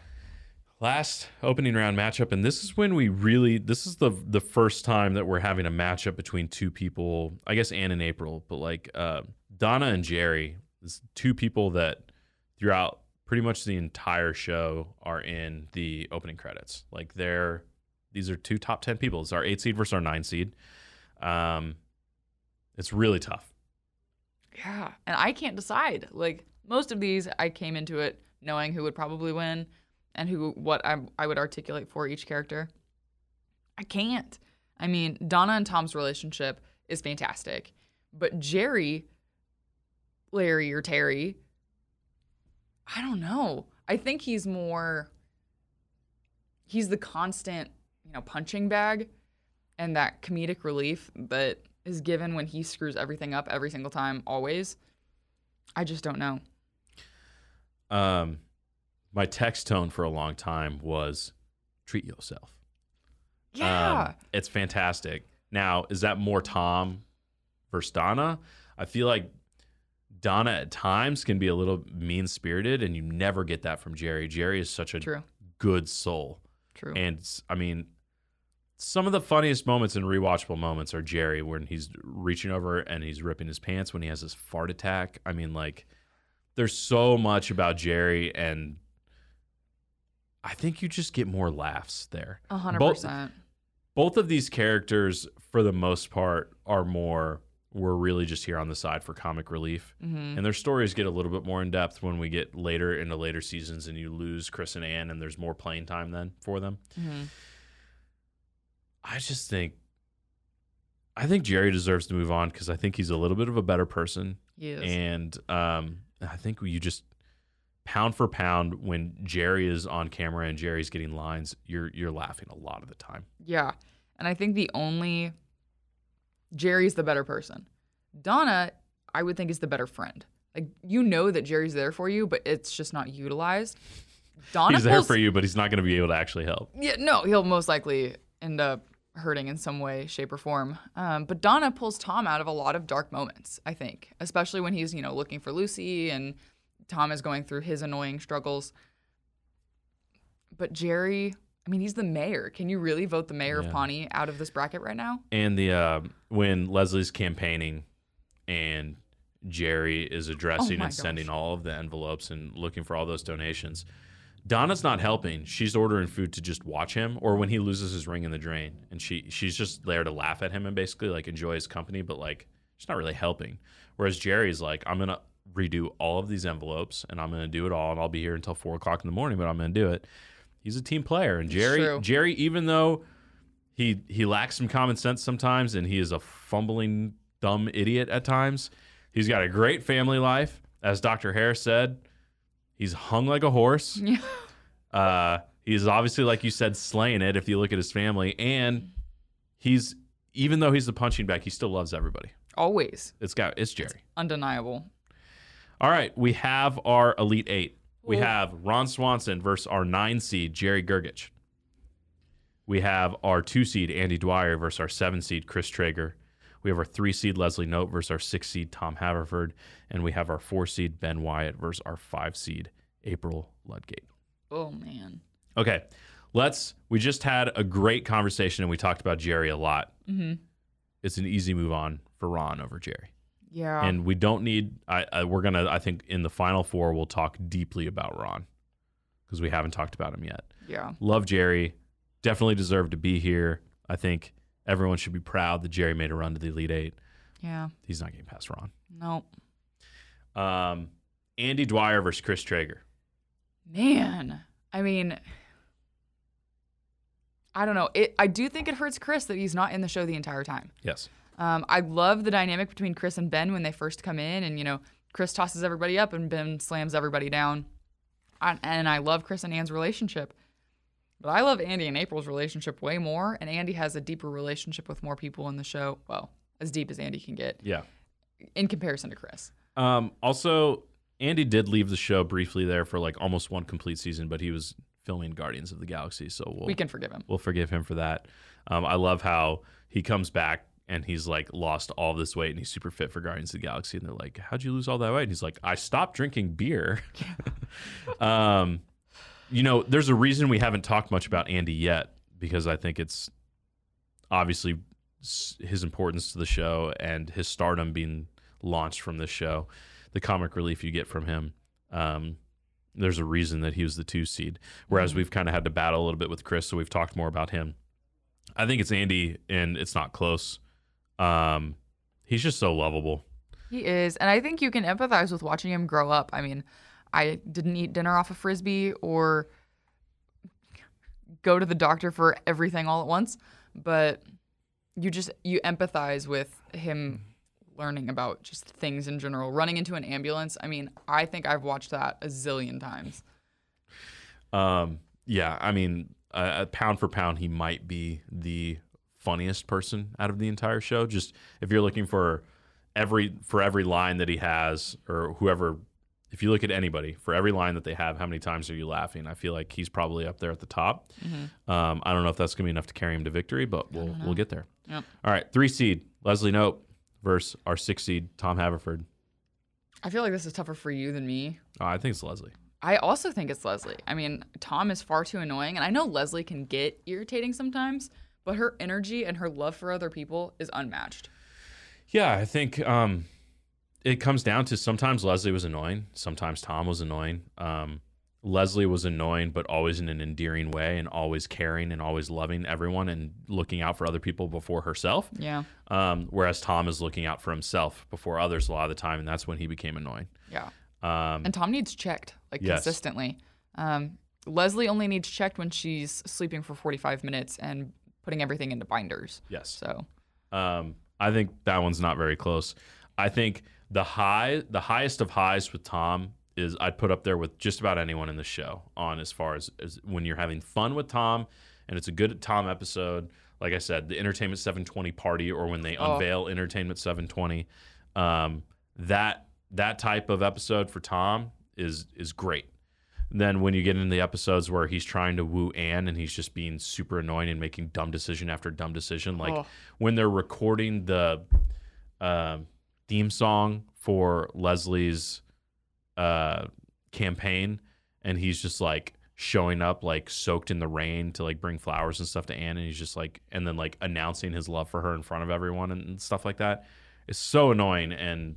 Speaker 1: last opening round matchup, and this is when we really this is the the first time that we're having a matchup between two people. I guess Ann and April, but like uh, Donna and Jerry, this two people that throughout pretty much the entire show are in the opening credits. Like they're these are two top ten people. It's our eight seed versus our nine seed. Um, it's really tough.
Speaker 2: yeah. And I can't decide. Like most of these, I came into it knowing who would probably win and who what I, I would articulate for each character. I can't. I mean, Donna and Tom's relationship is fantastic, but Jerry, Larry, or Terry, I don't know. I think he's more. He's the constant, you know, punching bag, and that comedic relief that is given when he screws everything up every single time, always. I just don't know.
Speaker 1: Um, my text tone for a long time was treat yourself.
Speaker 2: Yeah.
Speaker 1: Um, it's fantastic. Now, is that more Tom versus Donna? I feel like Donna at times can be a little mean spirited, and you never get that from Jerry. Jerry is such a
Speaker 2: True.
Speaker 1: good soul.
Speaker 2: True.
Speaker 1: And I mean, some of the funniest moments and rewatchable moments are Jerry when he's reaching over and he's ripping his pants when he has his fart attack. I mean, like, there's so much about Jerry, and I think you just get more laughs there.
Speaker 2: A hundred
Speaker 1: both-
Speaker 2: percent.
Speaker 1: Both of these characters, for the most part, are more. We're really just here on the side for comic relief,
Speaker 2: Mm-hmm.
Speaker 1: and their stories get a little bit more in depth when we get later into later seasons, and you lose Chris and Ann, and there's more playing time then for them.
Speaker 2: Mm-hmm.
Speaker 1: I just think I think Jerry deserves to move on because I think he's a little bit of a better person,
Speaker 2: He is.
Speaker 1: and um, I think you just pound for pound when Jerry is on camera and Jerry's getting lines, you're you're laughing a lot of the time.
Speaker 2: Yeah. And I think the only Jerry's the better person. Donna, I would think is the better friend. Like you know that Jerry's there for you, but it's just not utilized. Donna
Speaker 1: he's there for you, but he's not going to be able to actually help.
Speaker 2: Yeah, no, he'll most likely end up hurting in some way, shape, or form. Um, but Donna pulls Tom out of a lot of dark moments, I think, especially when he's, you know, looking for Lucy and Tom is going through his annoying struggles. But Jerry, I mean, he's the mayor. Can you really vote the mayor
Speaker 1: Yeah.
Speaker 2: of Pawnee out of this bracket right now?
Speaker 1: And the uh, when Leslie's campaigning and Jerry is addressing
Speaker 2: Oh
Speaker 1: and sending all of the envelopes and looking for all those donations. Donna's not helping. She's ordering food to just watch him, or when he loses his ring in the drain, and she she's just there to laugh at him and basically like enjoy his company, but like she's not really helping. Whereas Jerry's like, I'm gonna redo all of these envelopes, and I'm gonna do it all, and I'll be here until four o'clock in the morning, but I'm gonna do it. He's a team player, and Jerry. Jerry, even though he he lacks some common sense sometimes, and he is a fumbling dumb idiot at times. He's got a great family life, as Dr. Harris said. He's hung like a horse.
Speaker 2: Yeah.
Speaker 1: Uh, he's obviously, like you said, slaying it. If you look at his family, and he's even though he's the punching bag, he still loves everybody.
Speaker 2: Always.
Speaker 1: It's got it's Jerry.
Speaker 2: Undeniable.
Speaker 1: All right, we have our elite eight. We have Ron Swanson versus our nine seed Jerry Gergich. We have our two seed Andy Dwyer versus our seven seed Chris Traeger. We have our three seed Leslie Knope versus our six seed Tom Haverford, and we have our four seed Ben Wyatt versus our five seed April Ludgate.
Speaker 2: Oh man.
Speaker 1: Okay, let's. We just had a great conversation and we talked about Jerry a lot.
Speaker 2: Mm-hmm.
Speaker 1: It's an easy move on for Ron over Jerry,
Speaker 2: Yeah.
Speaker 1: and we don't need. I, I we're gonna. I think in the final four we'll talk deeply about Ron because we haven't talked about him yet.
Speaker 2: yeah.
Speaker 1: Love Jerry, definitely deserved to be here. I think everyone should be proud that Jerry made a run to the Elite Eight.
Speaker 2: Yeah.
Speaker 1: He's not getting past Ron.
Speaker 2: No.
Speaker 1: Um, Andy Dwyer versus Chris Traeger.
Speaker 2: Man, I mean, I don't know. It. I do think it hurts Chris that he's not in the show the entire time.
Speaker 1: Yes.
Speaker 2: Um, I love the dynamic between Chris and Ben when they first come in, and you know, Chris tosses everybody up and Ben slams everybody down. I, and I love Chris and Ann's relationship, but I love Andy and April's relationship way more. And Andy has a deeper relationship with more people in the show. Well, as deep as Andy can get
Speaker 1: Yeah.
Speaker 2: in comparison to Chris.
Speaker 1: Um, also, Andy did leave the show briefly there for like almost one complete season, but he was filming Guardians of the Galaxy, so we'll
Speaker 2: We can forgive him.
Speaker 1: we'll forgive him for that. Um, I love how he comes back and he's like lost all this weight and he's super fit for Guardians of the Galaxy. And they're like, How'd you lose all that weight? And he's like, I stopped drinking beer. um, you know, there's a reason we haven't talked much about Andy yet because I think it's obviously his importance to the show and his stardom being launched from this show, the comic relief you get from him. Um, there's a reason that he was the two seed. Whereas
Speaker 2: Mhm.
Speaker 1: we've kind of had to battle a little bit with Chris, so we've talked more about him. I think it's Andy, and it's not close. Um, he's just so lovable.
Speaker 2: He is. And I think you can empathize with watching him grow up. I mean, I didn't eat dinner off a frisbee or go to the doctor for everything all at once, but you just you empathize with him learning about just things in general. Running into an ambulance. I mean, I think I've watched that a zillion times.
Speaker 1: Um, yeah, I mean, uh, pound for pound, he might be the funniest person out of the entire show. Just if you're looking for every for every line that he has, or whoever, if you look at anybody for every line that they have, how many times are you laughing? I feel like he's probably up there at the top. Um, I don't know if that's gonna be enough to carry him to victory, but we'll we'll get there.
Speaker 2: Yep.
Speaker 1: All right, three seed Leslie Knope versus our six seed Tom Haverford.
Speaker 2: I feel like this is tougher for you than me.
Speaker 1: Oh, I think it's Leslie.
Speaker 2: I also think it's Leslie. I mean, Tom is far too annoying, and I know Leslie can get irritating sometimes, but her energy and her love for other people is unmatched.
Speaker 1: Yeah, I think um, it comes down to sometimes Leslie was annoying, sometimes Tom was annoying. Um, Leslie was annoying, but always in an endearing way and always caring and always loving everyone and looking out for other people before herself.
Speaker 2: Yeah.
Speaker 1: Um, whereas Tom is looking out for himself before others a lot of the time, and that's when he became annoying.
Speaker 2: Yeah.
Speaker 1: Um,
Speaker 2: And Tom needs checked like
Speaker 1: Yes.
Speaker 2: consistently. Um, Leslie only needs checked when she's sleeping for 45 minutes and putting everything into binders.
Speaker 1: yes.
Speaker 2: So,
Speaker 1: Um, I think that one's not very close. I think the high, the highest of highs with Tom is I'd put up there with just about anyone in the show on as far as, as when you're having fun with Tom and it's a good Tom episode. Like I said, the Entertainment 720 party or when they
Speaker 2: Oh.
Speaker 1: unveil Entertainment 720, um, that that type of episode for Tom is is great. Then when you get into the episodes where he's trying to woo Ann and he's just being super annoying and making dumb decision after dumb decision, like
Speaker 2: Oh.
Speaker 1: when they're recording the um theme song for Leslie's uh, campaign, and he's just like showing up like soaked in the rain to like bring flowers and stuff to Ann, and he's just like and then like announcing his love for her in front of everyone and, and stuff like that. It's so annoying, and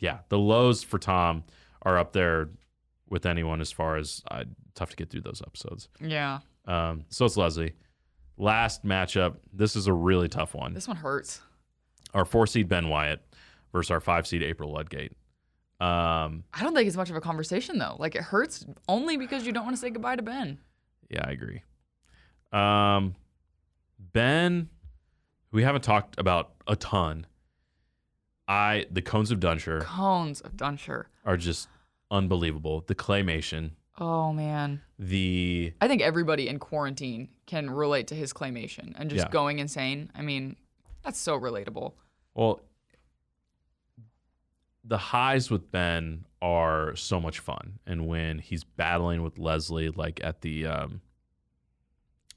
Speaker 1: yeah, the lows for Tom are up there with anyone as far as uh, tough to get through those episodes.
Speaker 2: yeah.
Speaker 1: Um, so it's Leslie. Last matchup. This is a really tough one.
Speaker 2: This one hurts.
Speaker 1: Our four seed Ben Wyatt versus our five seed April Ludgate. Um,
Speaker 2: I don't think it's much of a conversation, though. Like, it hurts only because you don't want to say goodbye to Ben.
Speaker 1: yeah, I agree. Um, Ben, we haven't talked about a ton. I the cones of Dunshire
Speaker 2: Cones of Dunshire.
Speaker 1: are just unbelievable. The claymation,
Speaker 2: Oh, man.
Speaker 1: the
Speaker 2: I think everybody in quarantine can relate to his claymation and just
Speaker 1: Yeah.
Speaker 2: going insane. I mean, that's so relatable.
Speaker 1: well, the highs with Ben are so much fun, and when he's battling with Leslie, like at the um,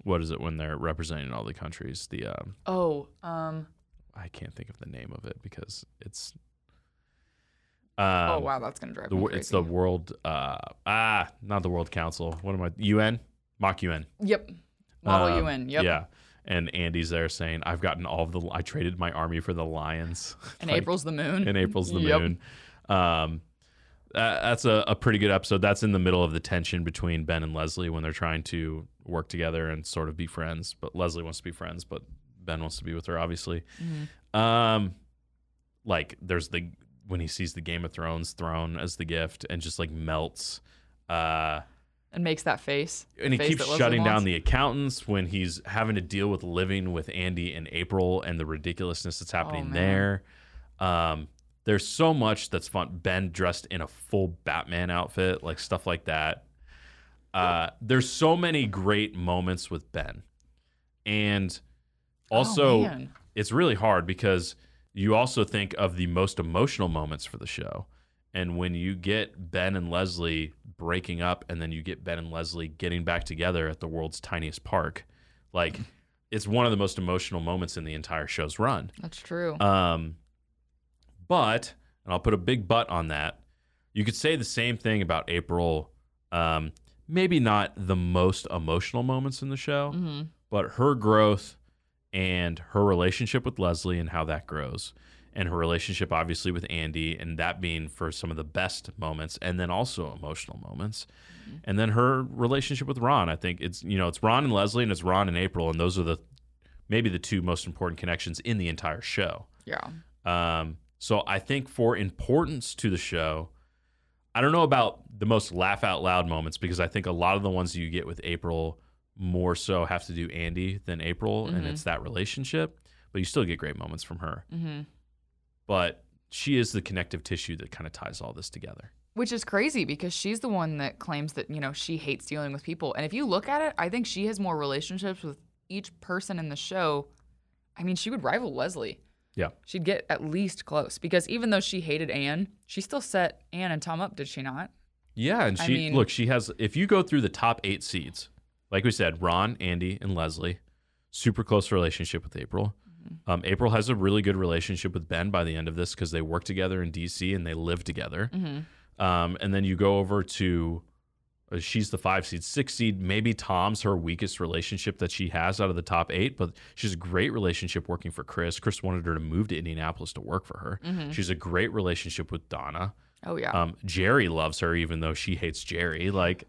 Speaker 1: what is it when they're representing all the countries? The um,
Speaker 2: Oh, um,
Speaker 1: I can't think of the name of it because it's. Um,
Speaker 2: oh wow, that's gonna drive
Speaker 1: the,
Speaker 2: me crazy.
Speaker 1: it's the World uh ah not the World Council. What am I? UN, mock UN.
Speaker 2: Yep. Model
Speaker 1: Um,
Speaker 2: UN. Yep.
Speaker 1: Yeah, and Andy's there saying, "I've gotten all of the. I traded my army for the lions."
Speaker 2: And
Speaker 1: Like,
Speaker 2: April's the moon.
Speaker 1: and April's the
Speaker 2: Yep.
Speaker 1: moon. Um, that, that's a, a pretty good episode. That's in the middle of the tension between Ben and Leslie when they're trying to work together and sort of be friends. But Leslie wants to be friends, but Ben wants to be with her, obviously.
Speaker 2: Mhm.
Speaker 1: Um, like there's the when he sees the Game of Thrones throne as the gift and just like melts. Uh,
Speaker 2: And makes that face.
Speaker 1: and he
Speaker 2: face
Speaker 1: keeps shutting down the accountants when he's having to deal with living with Andy and April and the ridiculousness that's happening
Speaker 2: man.
Speaker 1: there. Um, there's so much that's fun. Ben dressed in a full Batman outfit, like stuff like that. Uh, there's so many great moments with Ben, and also
Speaker 2: oh,
Speaker 1: it's really hard because you also think of the most emotional moments for the show. And when you get Ben and Leslie breaking up and then you get Ben and Leslie getting back together at the world's tiniest park, like it's one of the most emotional moments in the entire show's run.
Speaker 2: That's true.
Speaker 1: Um, but, and I'll put a big but on that, you could say the same thing about April. Um, maybe not the most emotional moments in the show,
Speaker 2: hmm
Speaker 1: but her growth and her relationship with Leslie and how that grows, and her relationship obviously with Andy, and that being for some of the best moments, and then also emotional moments, and then her relationship with Ron. I think it's you know it's Ron and Leslie, and it's Ron and April, and those are the maybe the two most important connections in the entire show.
Speaker 2: Yeah.
Speaker 1: Um, so I think for importance to the show, I don't know about the most laugh out loud moments because I think a lot of the ones you get with April more so have to do Andy than April, and
Speaker 2: Mhm.
Speaker 1: it's that relationship. But you still get great moments from her.
Speaker 2: hmm
Speaker 1: But she is the connective tissue that kind of ties all this together.
Speaker 2: Which is crazy because she's the one that claims that, you know, she hates dealing with people. And if you look at it, I think she has more relationships with each person in the show. I mean, she would rival Leslie.
Speaker 1: Yeah.
Speaker 2: She'd get at least close because even though she hated Ann, she still set Ann and Tom up, did she not?
Speaker 1: Yeah, and
Speaker 2: I
Speaker 1: she
Speaker 2: mean-
Speaker 1: look, she has if you go through the top eight seeds, like we said, Ron, Andy, and Leslie, super close relationship with April. Um, April has a really good relationship with Ben by the end of this because they work together in DC and they live together.
Speaker 2: Mm-hmm.
Speaker 1: Um, and then you go over to uh, she's the five seed, six seed. Maybe Tom's her weakest relationship that she has out of the top eight, but she's a great relationship working for Chris. Chris wanted her to move to Indianapolis to work for her.
Speaker 2: Mm-hmm.
Speaker 1: She's a great relationship with Donna.
Speaker 2: Oh, yeah.
Speaker 1: Um, Jerry loves her even though she hates Jerry. Like,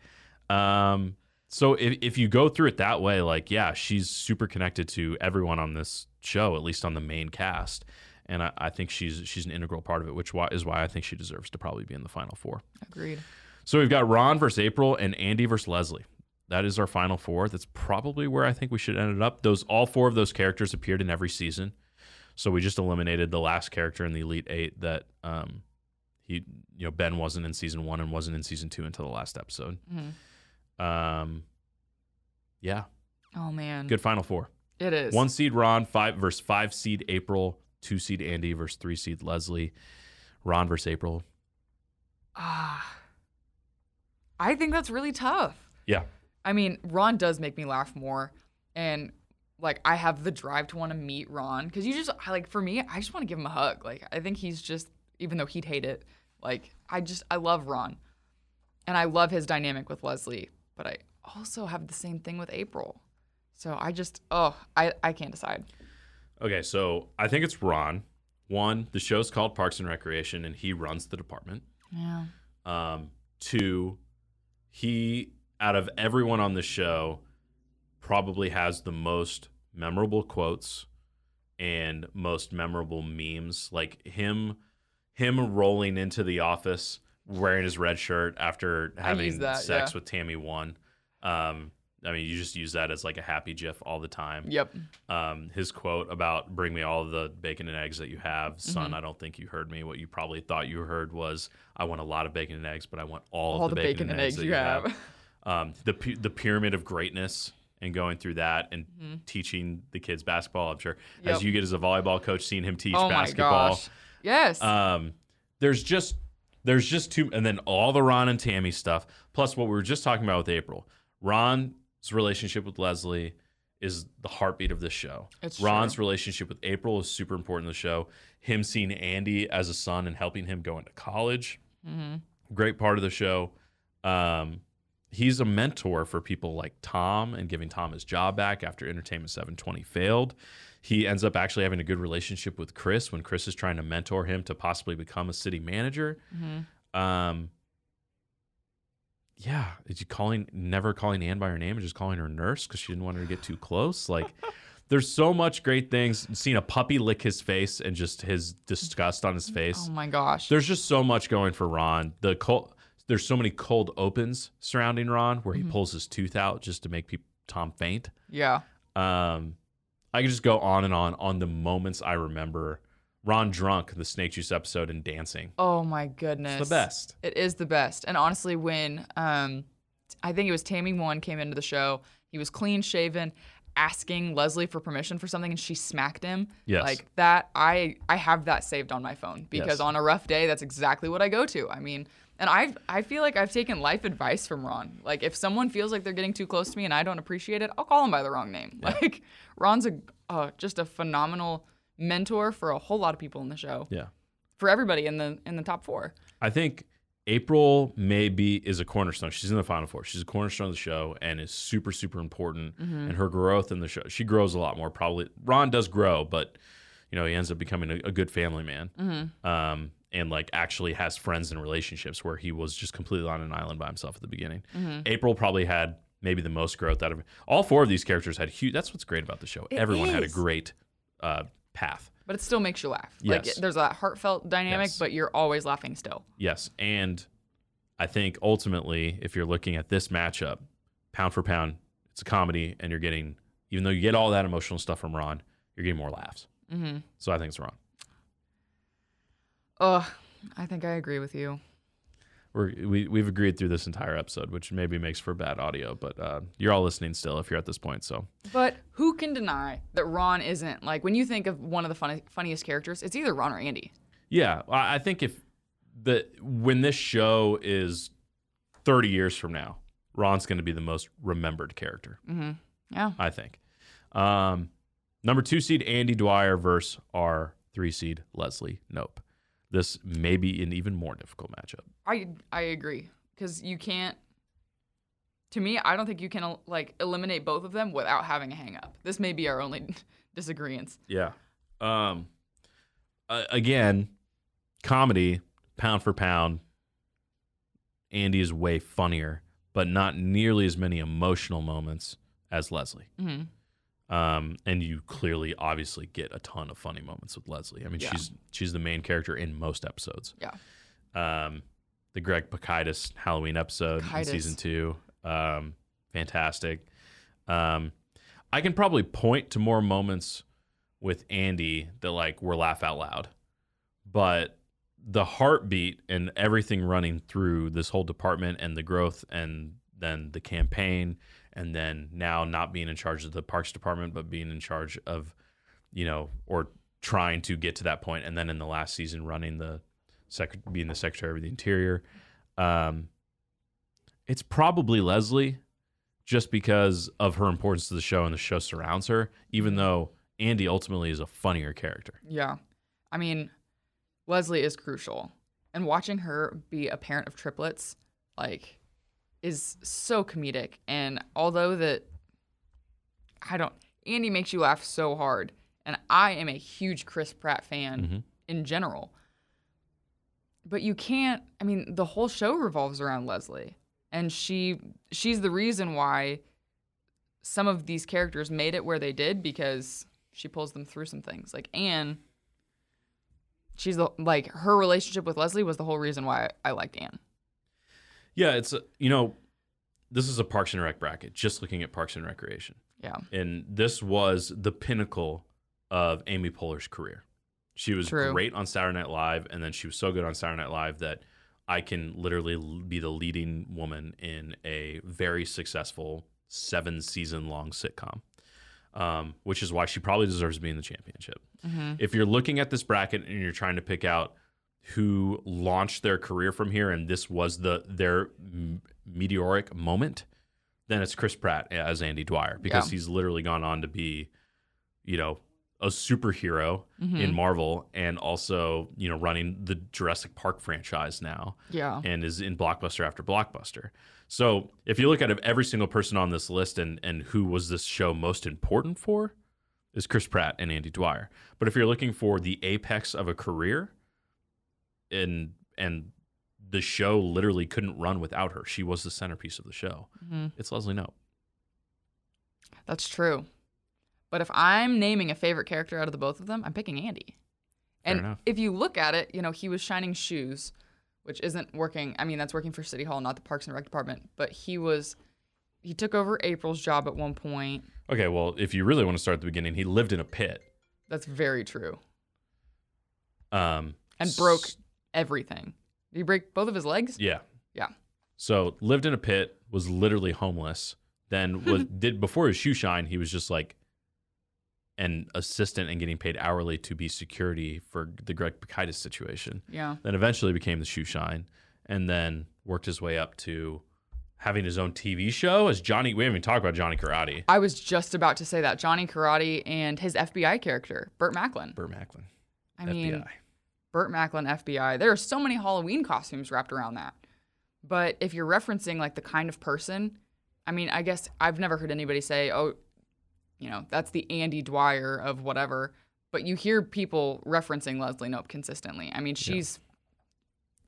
Speaker 1: um, so if, if you go through it that way, like, yeah, she's super connected to everyone on this show, at least on the main cast. And I, I think she's she's an integral part of it, which why, is why I think she deserves to probably be in the final four.
Speaker 2: Agreed.
Speaker 1: So we've got Ron versus April and Andy versus Leslie. That is our final four. That's probably where I think we should end it up. Those all four of those characters appeared in every season. So we just eliminated the last character in the Elite Eight that um he you know Ben wasn't in season one and wasn't in season two until the last episode.
Speaker 2: Mhm.
Speaker 1: Um yeah,
Speaker 2: Oh, man.
Speaker 1: good final four.
Speaker 2: It is.
Speaker 1: One seed Ron, five versus five seed April, two seed Andy versus three seed Leslie. Ron versus April.
Speaker 2: Ah. I think that's really tough.
Speaker 1: Yeah.
Speaker 2: I mean, Ron does make me laugh more. And like I have the drive to want to meet Ron cuz you just like for me, I just want to give him a hug. Like I think he's just even though he'd hate it, like I just I love Ron. And I love his dynamic with Leslie, but I also have the same thing with April. So I just oh, I I can't decide.
Speaker 1: Okay, so I think it's Ron. One, the show's called Parks and Recreation, and he runs the department.
Speaker 2: Yeah.
Speaker 1: Um, two, he out of everyone on the show probably has the most memorable quotes and most memorable memes. Like him, him rolling into the office wearing his red shirt after having
Speaker 2: that,
Speaker 1: sex
Speaker 2: yeah.
Speaker 1: with Tammy one. Um, I mean, you just use that as like a happy GIF all the time
Speaker 2: Yep.
Speaker 1: um, his quote about "Bring me all the bacon and eggs that you have, son."
Speaker 2: Mm-hmm.
Speaker 1: I don't think you heard me. What you probably thought you heard was, "I want a lot of bacon and eggs, but I want all,
Speaker 2: All
Speaker 1: of the, bacon, and eggs,
Speaker 2: you have.
Speaker 1: Um, the the pyramid of greatness and going through that and teaching the kids basketball. I'm sure
Speaker 2: Mm-hmm. Yep.
Speaker 1: as you get as a volleyball coach, seeing him teach
Speaker 2: oh
Speaker 1: basketball.
Speaker 2: my gosh. Yes.
Speaker 1: Um, there's just there's just two, and then all the Ron and Tammy stuff, plus what we were just talking about with April. Ron's relationship with Leslie is the heartbeat of this show.
Speaker 2: It's
Speaker 1: Ron's
Speaker 2: true.
Speaker 1: relationship with April is super important in the show. Him seeing Andy as a son and helping him go into college,
Speaker 2: hmm
Speaker 1: great part of the show. Um, he's a mentor for people like Tom and giving Tom his job back after Entertainment 720 failed. He ends up actually having a good relationship with Chris when Chris is trying to mentor him to possibly become a city manager.
Speaker 2: hmm
Speaker 1: Um, yeah, is he calling never calling Ann by her name and just calling her nurse because she didn't want her to get too close? Like, there's so much great things. Seeing a puppy lick his face and just his disgust on his face.
Speaker 2: Oh my gosh.
Speaker 1: There's just so much going for Ron. The cold, there's so many cold opens surrounding Ron where he
Speaker 2: Mm-hmm.
Speaker 1: pulls his tooth out just to make people Tom faint.
Speaker 2: yeah.
Speaker 1: Um, I could just go on and on on the moments I remember. Ron drunk, the snake juice episode, and dancing.
Speaker 2: Oh my goodness.
Speaker 1: It's the best.
Speaker 2: It is the best. And honestly, when um, I think it was Tammy one came into the show, he was clean shaven. asking Leslie for permission for something and she smacked him.
Speaker 1: Yes.
Speaker 2: Like that I I have that saved on my phone because
Speaker 1: Yes.
Speaker 2: on a rough day that's exactly what I go to. I mean, and I I feel like I've taken life advice from Ron. Like if someone feels like they're getting too close to me and I don't appreciate it, I'll call them by the wrong name. Like Ron's a uh, just a phenomenal mentor for a whole lot of people in the show.
Speaker 1: Yeah.
Speaker 2: For everybody in the in the top 4.
Speaker 1: I think April maybe is a cornerstone. She's in the final four. She's a cornerstone of the show and is super, super important. And her growth in the show, she grows a lot more. Probably Ron does grow, but you know he ends up becoming a, a good family man. Um, and like actually has friends and relationships where he was just completely on an island by himself at the beginning. April probably had maybe the most growth out of all four of these characters had huge. That's what's great about the show.
Speaker 2: It
Speaker 1: Everyone had a great uh, path.
Speaker 2: But it still makes you laugh.
Speaker 1: Yes.
Speaker 2: Like there's that heartfelt dynamic,
Speaker 1: Yes.
Speaker 2: but you're always laughing still.
Speaker 1: Yes, and I think ultimately, if you're looking at this matchup, pound for pound, it's a comedy, and you're getting, even though you get all that emotional stuff from Ron, you're getting more laughs.
Speaker 2: Mm-hmm.
Speaker 1: So I think it's Ron.
Speaker 2: Ugh, I think I agree with you.
Speaker 1: We're, we we've agreed through this entire episode, which maybe makes for bad audio, but uh, you're all listening still if you're at this point. So
Speaker 2: But who can deny that Ron isn't like when you think of one of the funny, funniest characters, it's either Ron or Andy.
Speaker 1: yeah, I, I think if the when this show is 30 years from now, Ron's going to be the most remembered character.
Speaker 2: Mm-hmm. Yeah.
Speaker 1: I think. Um, number two seed Andy Dwyer versus our three seed Leslie Knope. This may be an even more difficult matchup.
Speaker 2: I I agree because you can't. To me, I don't think you can like eliminate both of them without having a hang up. This may be our only disagreements.
Speaker 1: Yeah. Um, uh, again, comedy, pound for pound, Andy is way funnier, but not nearly as many emotional moments as Leslie.
Speaker 2: Mm-hmm.
Speaker 1: Um, and you clearly, obviously, get a ton of funny moments with Leslie. I mean,
Speaker 2: Yeah.
Speaker 1: she's she's the main character in most episodes.
Speaker 2: Yeah.
Speaker 1: Um, the Greg Pikitis Halloween episode in season two, um, fantastic. Um, I can probably point to more moments with Andy that like were laugh out loud, but the heartbeat and everything running through this whole department and the growth and then the campaign and then now not being in charge of the parks department but being in charge of you know or trying to get to that point and then in the last season running the sec- being the secretary of the interior um it's probably Leslie just because of her importance to the show and the show surrounds her even though Andy ultimately is a funnier character
Speaker 2: Yeah. I mean, Leslie is crucial. And watching her be a parent of triplets, like, is so comedic. And although that, I don't, Andy makes you laugh so hard. And I am a huge Chris Pratt fan
Speaker 1: Mhm.
Speaker 2: in general. But you can't, I mean, the whole show revolves around Leslie. And she she's the reason why some of these characters made it where they did because she pulls them through some things. Like Ann, she's the like her relationship with Leslie was the whole reason why I liked Ann.
Speaker 1: Yeah, it's a- you know, this is a Parks and Rec bracket. Just looking at Parks and Recreation,
Speaker 2: Yeah.
Speaker 1: and this was the pinnacle of Amy Poehler's career. She was
Speaker 2: True.
Speaker 1: great on Saturday Night Live, and then she was so good on Saturday Night Live that I can literally be the leading woman in a very successful seven season long sitcom. Um, which is why she probably deserves to be in the championship.
Speaker 2: Mm-hmm.
Speaker 1: If you're looking at this bracket and you're trying to pick out who launched their career from here and this was the their meteoric moment, then it's Chris Pratt as Andy Dwyer because
Speaker 2: Yeah.
Speaker 1: he's literally gone on to be, you know, a superhero
Speaker 2: Mm-hmm.
Speaker 1: in Marvel and also, you know, running the Jurassic Park franchise now
Speaker 2: Yeah.
Speaker 1: and is in blockbuster after blockbuster. So if you look at every single person on this list and and who was this show most important for, is Chris Pratt and Andy Dwyer. But if you're looking for the apex of a career, and and the show literally couldn't run without her, she was the centerpiece of the show.
Speaker 2: hmm
Speaker 1: It's Leslie Knope.
Speaker 2: That's true. But if I'm naming a favorite character out of the both of them, I'm picking Andy. And if you look at it, you know, he was shining shoes, which isn't working. I mean, that's working for City Hall, not the Parks and Rec department. But he was, he took over April's job at one point.
Speaker 1: Okay, well, if you really want to start at the beginning, he lived in a pit.
Speaker 2: That's very true.
Speaker 1: Um,
Speaker 2: And broke everything. Did he break both of his legs?
Speaker 1: Yeah.
Speaker 2: Yeah.
Speaker 1: So lived in a pit, was literally homeless, then was did before his shoe shine, he was just like an assistant and getting paid hourly to be security for the Greg Pikitis situation.
Speaker 2: Yeah.
Speaker 1: Then eventually became the shoe shine, and then worked his way up to having his own TV show as Johnny. We haven't even talked about Johnny Karate.
Speaker 2: I was just about to say that Johnny Karate and his FBI character, Burt Macklin.
Speaker 1: Burt Macklin.
Speaker 2: I mean,
Speaker 1: FBI.
Speaker 2: Burt Macklin FBI. There are so many Halloween costumes wrapped around that. But if you're referencing like the kind of person, I mean, I guess I've never heard anybody say, "Oh, you know, that's the Andy Dwyer of whatever." But you hear people referencing Leslie Knope consistently. I mean, she's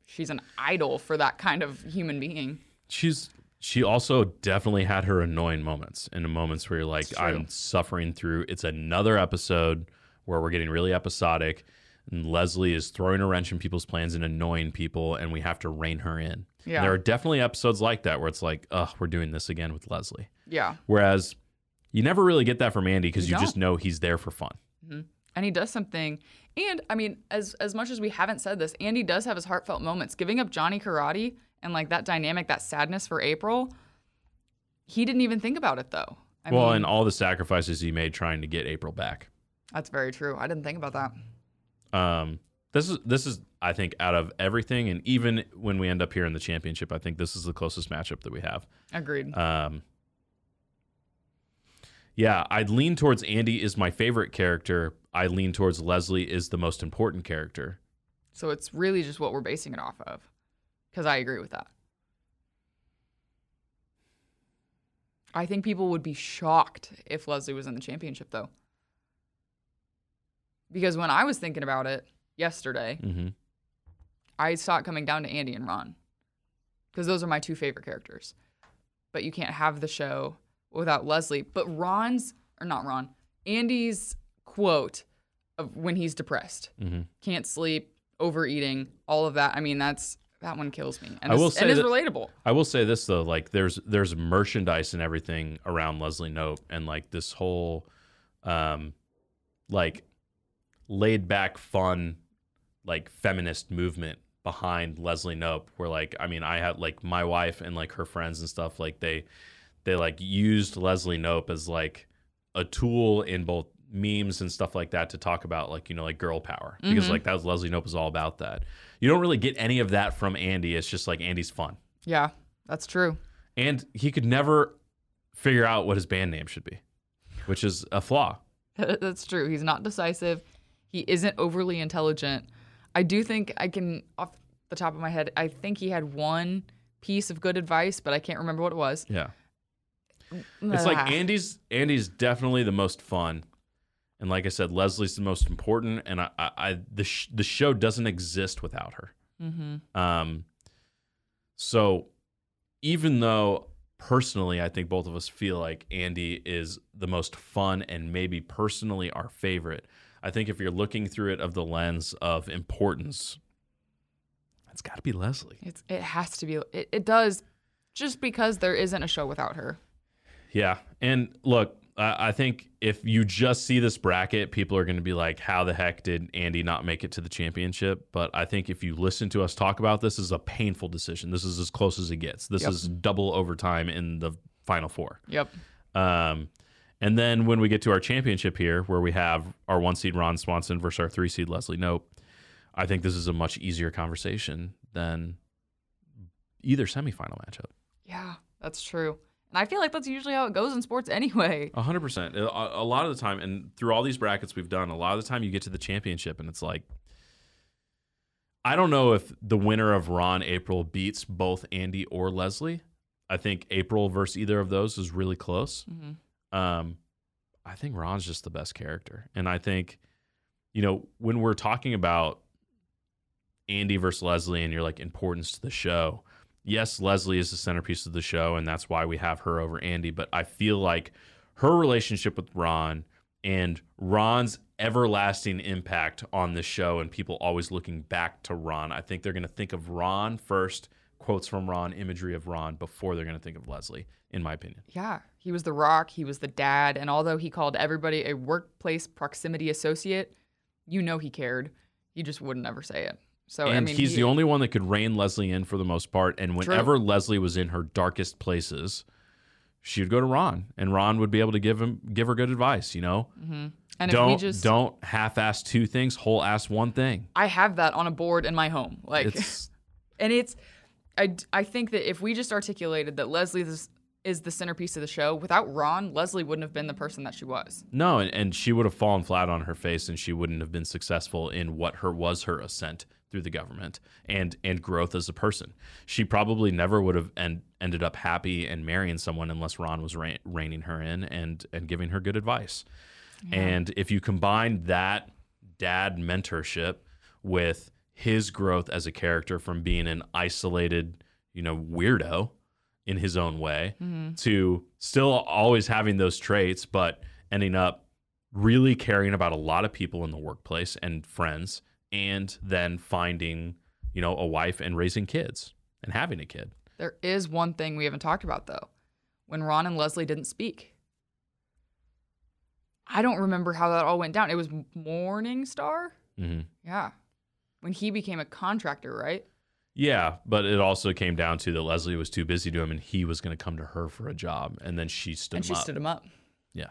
Speaker 2: she's an idol for that kind of human being.
Speaker 1: she's she also definitely had her annoying moments and the moments where you're like i'm suffering through it's another episode where we're getting really episodic and leslie is throwing a wrench in people's plans and annoying people and we have to rein her in.
Speaker 2: Yeah.
Speaker 1: there are definitely episodes like that where it's like ugh we're doing this again with leslie.
Speaker 2: Yeah.
Speaker 1: whereas you never really get that from andy because
Speaker 2: You
Speaker 1: you just know he's there for fun. Mm-hmm.
Speaker 2: And he does something. And i mean as as much as we haven't said this andy does have his heartfelt moments. Giving up johnny karate and like that dynamic that sadness for april he didn't even think about it though. I
Speaker 1: well
Speaker 2: mean,
Speaker 1: and all the sacrifices he made trying to get april back.
Speaker 2: That's very true. I didn't think about that
Speaker 1: Um, this is this is I think out of everything, and even when we end up here in the championship, I think this is the closest matchup that we have.
Speaker 2: agreed
Speaker 1: Um, yeah, I'd lean towards Andy is my favorite character. I lean towards Leslie is the most important character.
Speaker 2: so it's really just what we're basing it off of because i agree with that i think people would be shocked if leslie was in the championship though because when i was thinking about it yesterday
Speaker 1: hmm
Speaker 2: I saw it coming down to Andy and Ron because those are my two favorite characters. But you can't have the show without Leslie. But Ron's, or not Ron, Andy's quote of when he's depressed,
Speaker 1: hmm
Speaker 2: can't sleep, overeating, all of that. I mean, that's that one kills me, and
Speaker 1: I
Speaker 2: it's,
Speaker 1: will say
Speaker 2: and relatable.
Speaker 1: I will say this though, like there's there's merchandise and everything around Leslie Knope, and like this whole, um, like laid back, fun, like feminist movement behind Leslie Knope. Where like I mean, I had like my wife and like her friends and stuff. Like they they like used Leslie Knope as like a tool in both memes and stuff like that to talk about like you know like girl power because
Speaker 2: Mhm.
Speaker 1: like that was Leslie Knope is all about that. You don't really get any of that from Andy. It's just like Andy's fun.
Speaker 2: Yeah, that's true.
Speaker 1: And he could never figure out what his band name should be, which is a flaw.
Speaker 2: that's true. He's not decisive. He isn't overly intelligent. I do think I can, off the top of my head, I think he had one piece of good advice, but I can't remember what it was.
Speaker 1: Yeah. It's like
Speaker 2: Ah.
Speaker 1: Andy's Andy's definitely the most fun. And like I said, Leslie's the most important and I, I, I the sh- the show doesn't exist without her.
Speaker 2: Mhm.
Speaker 1: Um so even though personally I think both of us feel like Andy is the most fun and maybe personally our favorite, I think if you're looking through it of the lens of importance, it's got to be Leslie.
Speaker 2: It's it has to be. It, it does, just because there isn't a show without her.
Speaker 1: Yeah. And look, I I think if you just see this bracket, people are going to be like, how the heck did Andy not make it to the championship? But I think if you listen to us talk about this, this is a painful decision. This is as close as it gets. This
Speaker 2: Yep.
Speaker 1: is double overtime in the final four.
Speaker 2: Yep.
Speaker 1: Um, and then when we get to our championship here, where we have our one seed Ron Swanson versus our three seed Leslie Knope, I think this is a much easier conversation than either semifinal matchup.
Speaker 2: Yeah, that's true. And I feel like that's usually how it goes in sports anyway.
Speaker 1: A hundred percent. A a lot of the time, and through all these brackets we've done, a lot of the time you get to the championship, and it's like, I don't know if the winner of Ron April beats both Andy or Leslie. I think April versus either of those is really close.
Speaker 2: hmm
Speaker 1: Um, I think Ron's just the best character, and I think, you know, when we're talking about Andy versus Leslie, and you're like importance to the show. Yes, Leslie is the centerpiece of the show, and that's why we have her over Andy. But I feel like her relationship with Ron and Ron's everlasting impact on the show, and people always looking back to Ron. I think they're going to think of Ron first, quotes from Ron, imagery of Ron, before they're going to think of Leslie, in my opinion.
Speaker 2: Yeah, he was the rock. He was the dad. And although he called everybody a workplace proximity associate, you know he cared. He just wouldn't ever say it. So
Speaker 1: and
Speaker 2: I mean,
Speaker 1: he's
Speaker 2: he-
Speaker 1: the only one that could rein Leslie in for the most part. And whenever Leslie was in her darkest places, she would go to Ron, and Ron would be able to give him give her good advice. You know,
Speaker 2: mm-hmm. And
Speaker 1: don't
Speaker 2: we just,
Speaker 1: don't half-ass two things, whole-ass one thing.
Speaker 2: I have that on a board in my home. Like,
Speaker 1: It's
Speaker 2: and it's, I, I think that if we just articulated that Leslie is, is the centerpiece of the show, without Ron, Leslie wouldn't have been the person that she was.
Speaker 1: no, and, and she would have fallen flat on her face, and she wouldn't have been successful in what her was her ascent through the government and and growth as a person. She probably never would have en- ended up happy and marrying someone unless Ron was rein- reining her in and and giving her good advice. And if you combine that dad mentorship with his growth as a character from being an isolated, you know, weirdo in his own way to still always having those traits, but ending up really caring about a lot of people in the workplace and friends, and then finding, you know, a wife and raising kids and having a kid.
Speaker 2: There is one thing we haven't talked about though. When Ron and Leslie didn't speak. I don't remember how that all went down. It was Morningstar?
Speaker 1: hmm
Speaker 2: Yeah. When he became a contractor, right?
Speaker 1: Yeah, but it also came down to that Leslie was too busy to him, and he was going to come to her for a job, and then she stood
Speaker 2: and
Speaker 1: him
Speaker 2: she
Speaker 1: up.
Speaker 2: stood him up. Yeah.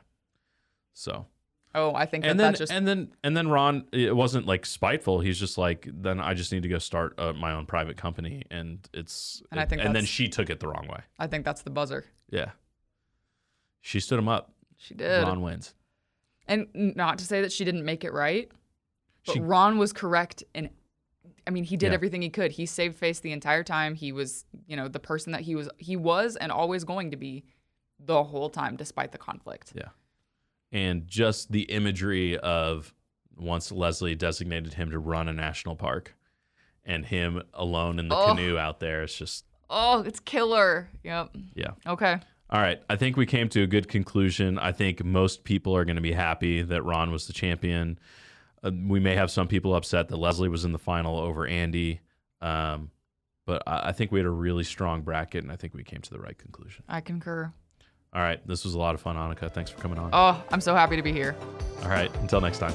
Speaker 1: So
Speaker 2: Oh, I think that,
Speaker 1: and then
Speaker 2: that just
Speaker 1: and then and then Ron, it wasn't like spiteful. He's just like, then I just need to go start uh, my own private company, and it's
Speaker 2: And I think
Speaker 1: and then she took it the wrong way.
Speaker 2: I think that's the buzzer.
Speaker 1: Yeah, she stood him up.
Speaker 2: She did.
Speaker 1: Ron wins.
Speaker 2: And not to say that she didn't make it right, but
Speaker 1: She-
Speaker 2: Ron was correct in I mean, he did
Speaker 1: Yeah.
Speaker 2: everything he could. He saved face the entire time. He was, you know, the person that he was he was and always going to be the whole time despite the conflict.
Speaker 1: Yeah. And just the imagery of once Leslie designated him to run a national park and him alone in the
Speaker 2: Oh.
Speaker 1: canoe out there, it's just,
Speaker 2: Oh, it's killer. Yep.
Speaker 1: yeah.
Speaker 2: Okay.
Speaker 1: All right. I think we came to a good conclusion. I think most people are going to be happy that Ron was the champion. Uh, we may have some people upset that Leslie was in the final over Andy. Um, but I, I think we had a really strong bracket, and I think we came to the right conclusion.
Speaker 2: I concur.
Speaker 1: All right. This was a lot of fun, Aunica. Thanks for coming on.
Speaker 2: Oh, I'm so happy to be here.
Speaker 1: All right. Until next time.